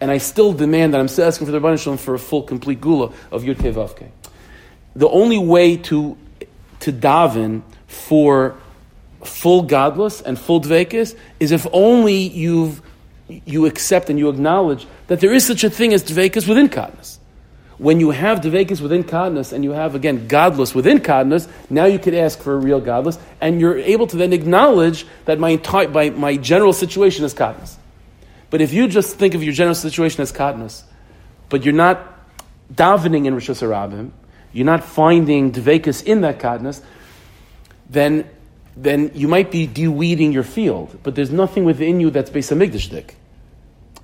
And I still demand that I'm still asking for the Rebbeinu Shalom for a full, complete gula of Yud Kevavke. The only way to to daven for full gadlus and full dvekis is if only you've you accept and you acknowledge that there is such a thing as dvekis within godness. When you have dvekis within godness and you have again gadlus within godness, now you could ask for a real gadlus, and you're able to then acknowledge that my entire my, my general situation is godness. But if you just think of your general situation as godness, but you're not davening in Rosh Hashanah, you're not finding dvekis in that godness, then then you might be de-weeding your field, but there's nothing within you that's Beis Hamikdash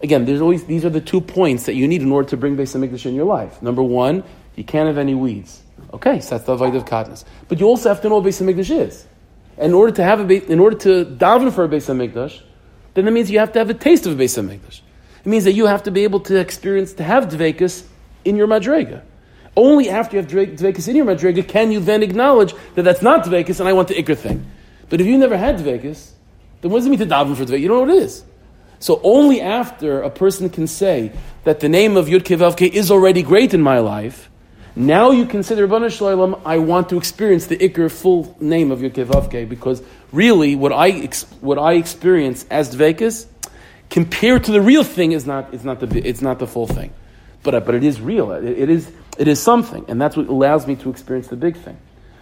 Again, there's always these are the two points that you need in order to bring Beis Hamikdash in your life. Number one, you can't have any weeds. Okay, so that's the avoid of katnas. But you also have to know what Beis Hamikdash is. In order to have a in order to daven for a Beis Hamikdash, then that means you have to have a taste of a Beis Hamikdash. It means that you have to be able to experience to have dvekas in your madrega. Only after you have dvekas in your madrega can you then acknowledge that that's not dvekas and I want the ikr thing. But if you never had Dvekas, then what does it mean to daven for Dvekas? You don't know what it is. So only after a person can say that the name of Yud Kevavke is already great in my life, now you consider Rabbanu I want to experience the Iker full name of Yud Kevavke because really what I, what I experience as Dvekas compared to the real thing is not, it's not, the, it's not the full thing. But, but it is real. It, it, is, it is something. And that's what allows me to experience the big thing.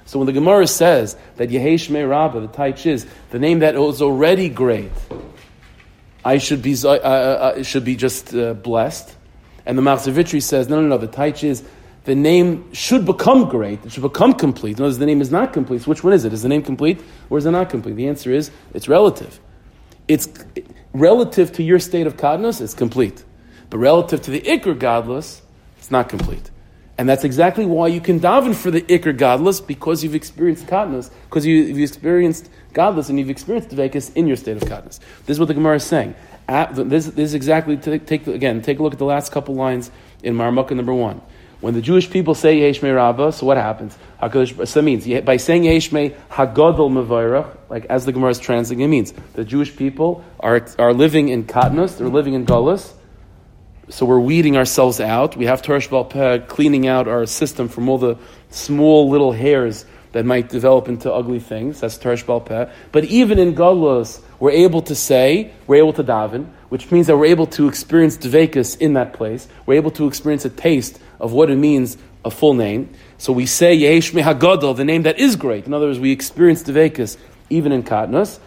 So when the Gemara says that Yehesh Rabbah, the Taich is the name that is already great, I should be uh, uh, uh, should be just uh, blessed, and the Machzor says no, no, no. The Taich is the name should become great. It should become complete. Notice the name is not complete. So which one is it? Is the name complete or is it not complete? The answer is it's relative. It's relative to your state of kadnus, it's complete, but relative to the ikr gadlus, it's not complete. And that's exactly why you can daven for the ikr gadlus because you've experienced katnus, because you, have experienced gadlus and you've experienced dvekas in your state of katnus. This is what the Gemara is saying. At, this, this, is exactly take, take again. Take a look at the last couple lines in Marmukah number one. When the Jewish people say Yeshmei Rabbah, so what happens? Hakadosh, so means by saying Yeshmei Hagadol Mevayrach, like as the Gemara is translating, it means the Jewish people are are living in katnus, they're living in gullus, so we're weeding ourselves out. We have Torah Sheb'al Peh cleaning out our system from all the small little hairs that might develop into ugly things. That's Torah Sheb'al Peh. But even in Galus, we're able to say, we're able to daven, which means that we're able to experience Dvekas in that place. We're able to experience a taste of what it means, a full name. So we say Yehesh Hagadol, the name that is great. In other words, we experience Dvekas even in Katnas.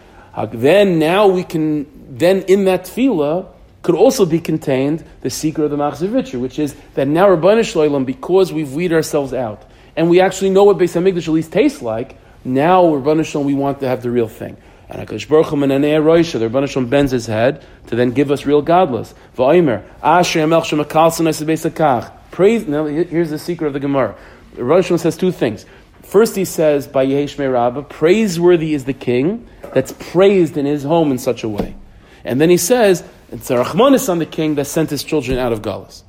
Then now we can, then in that tefillah, could also be contained the secret of the Machzor which is that now Rabbanu Shloim, because we've weeded ourselves out, and we actually know what Beis Hamikdash at least tastes like, now Rabbanu Shloim, we want to have the real thing. And HaKadosh Baruch Hu Menanei Roisha, the Rabbanu Shloim bends his head to then give us real gadlus. V'oimer, Asher Yamel Shemakalson Esabesakach. Praise, now here's the secret of the Gemara. Rabbanu Shloim says two things. First he says, by Yehesh Rabbah, praiseworthy is the king that's praised in his home in such a way. And then he says, it's a Rahmanis on the king that sent his children out of Galus.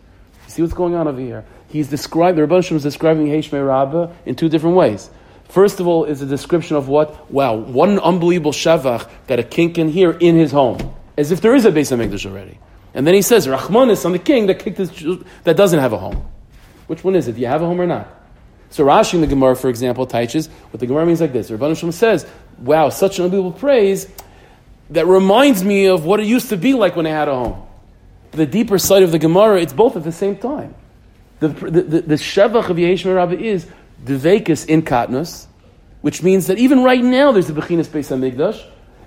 You see what's going on over here? He's described, the Rebbe is describing Heshmei Rabbah in two different ways. First of all, is a description of what? Wow, one unbelievable shavach that a king can hear in his home, as if there is a Beis Hamikdash already. And then he says, Rahmanis on the king that kicked his, that doesn't have a home. Which one is it? Do you have a home or not? So Rashi in the Gemara, for example, teaches what the Gemara means like this. Rabban Shem says, "Wow, such an unbelievable praise that reminds me of what it used to be like when I had a home. The deeper side of the Gemara, it's both at the same time. The, the, the, the Shevach of Yehesh Rabbi is the Vekas in Katnus, which means that even right now there's a Bechinas Beis HaMikdash,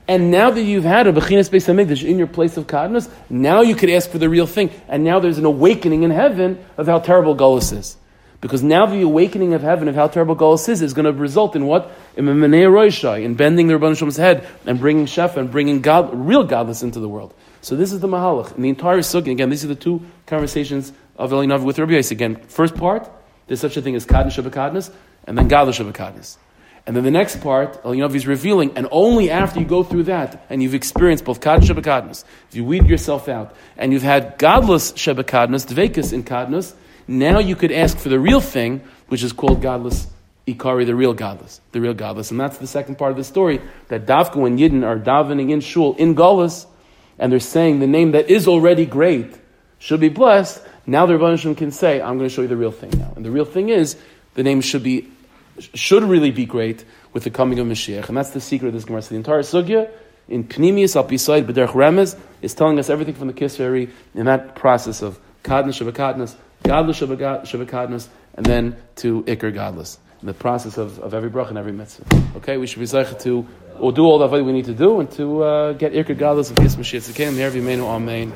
and now that you've had a Bechinas Beis HaMikdash in your place of Katnus, now you could ask for the real thing, and now there's an awakening in heaven of how terrible Gullus is. Because now the awakening of heaven of how terrible Golos is is going to result in what? In Roishai, in bending the Rabban Shem's head and bringing Shefa and bringing God, real gadlus into the world. So this is the Mahalach. And the entire Sukkah, again, these are the two conversations of Elinav with Rabbi. Again, first part, there's such a thing as Kaddish Shabbat and then Gadol Shabbat And then the next part, Elionov is revealing, and only after you go through that, and you've experienced both Kaddish Shebekadnus, if you weed yourself out, and you've had gadlus Shebekadnus, Dvekas in Kadnus, now you could ask for the real thing, which is called gadlus Ikari, the real gadlus. The real gadlus. And that's the second part of the story, that Davku and Yidden are davening in Shul, in Gullus, and they're saying the name that is already great should be blessed. Now the Rebbeinu can say, I'm going to show you the real thing now. And the real thing is, the name should be should really be great with the coming of Mashiach. And that's the secret of this Gemara. The entire Sugya in Pnimius Al Pisaid B'derech Remez is telling us everything from the Kisari in that process of Kadnas Shabakadnas, Gadlus Shabakadnas, and then to Iker Gadlus. In the process of, of every brach and every mitzvah. Okay, we should be zeichet to or do all the that we need to do and to uh, get Iker Gadlus of Yis Mashiach Tzidkein. Amen.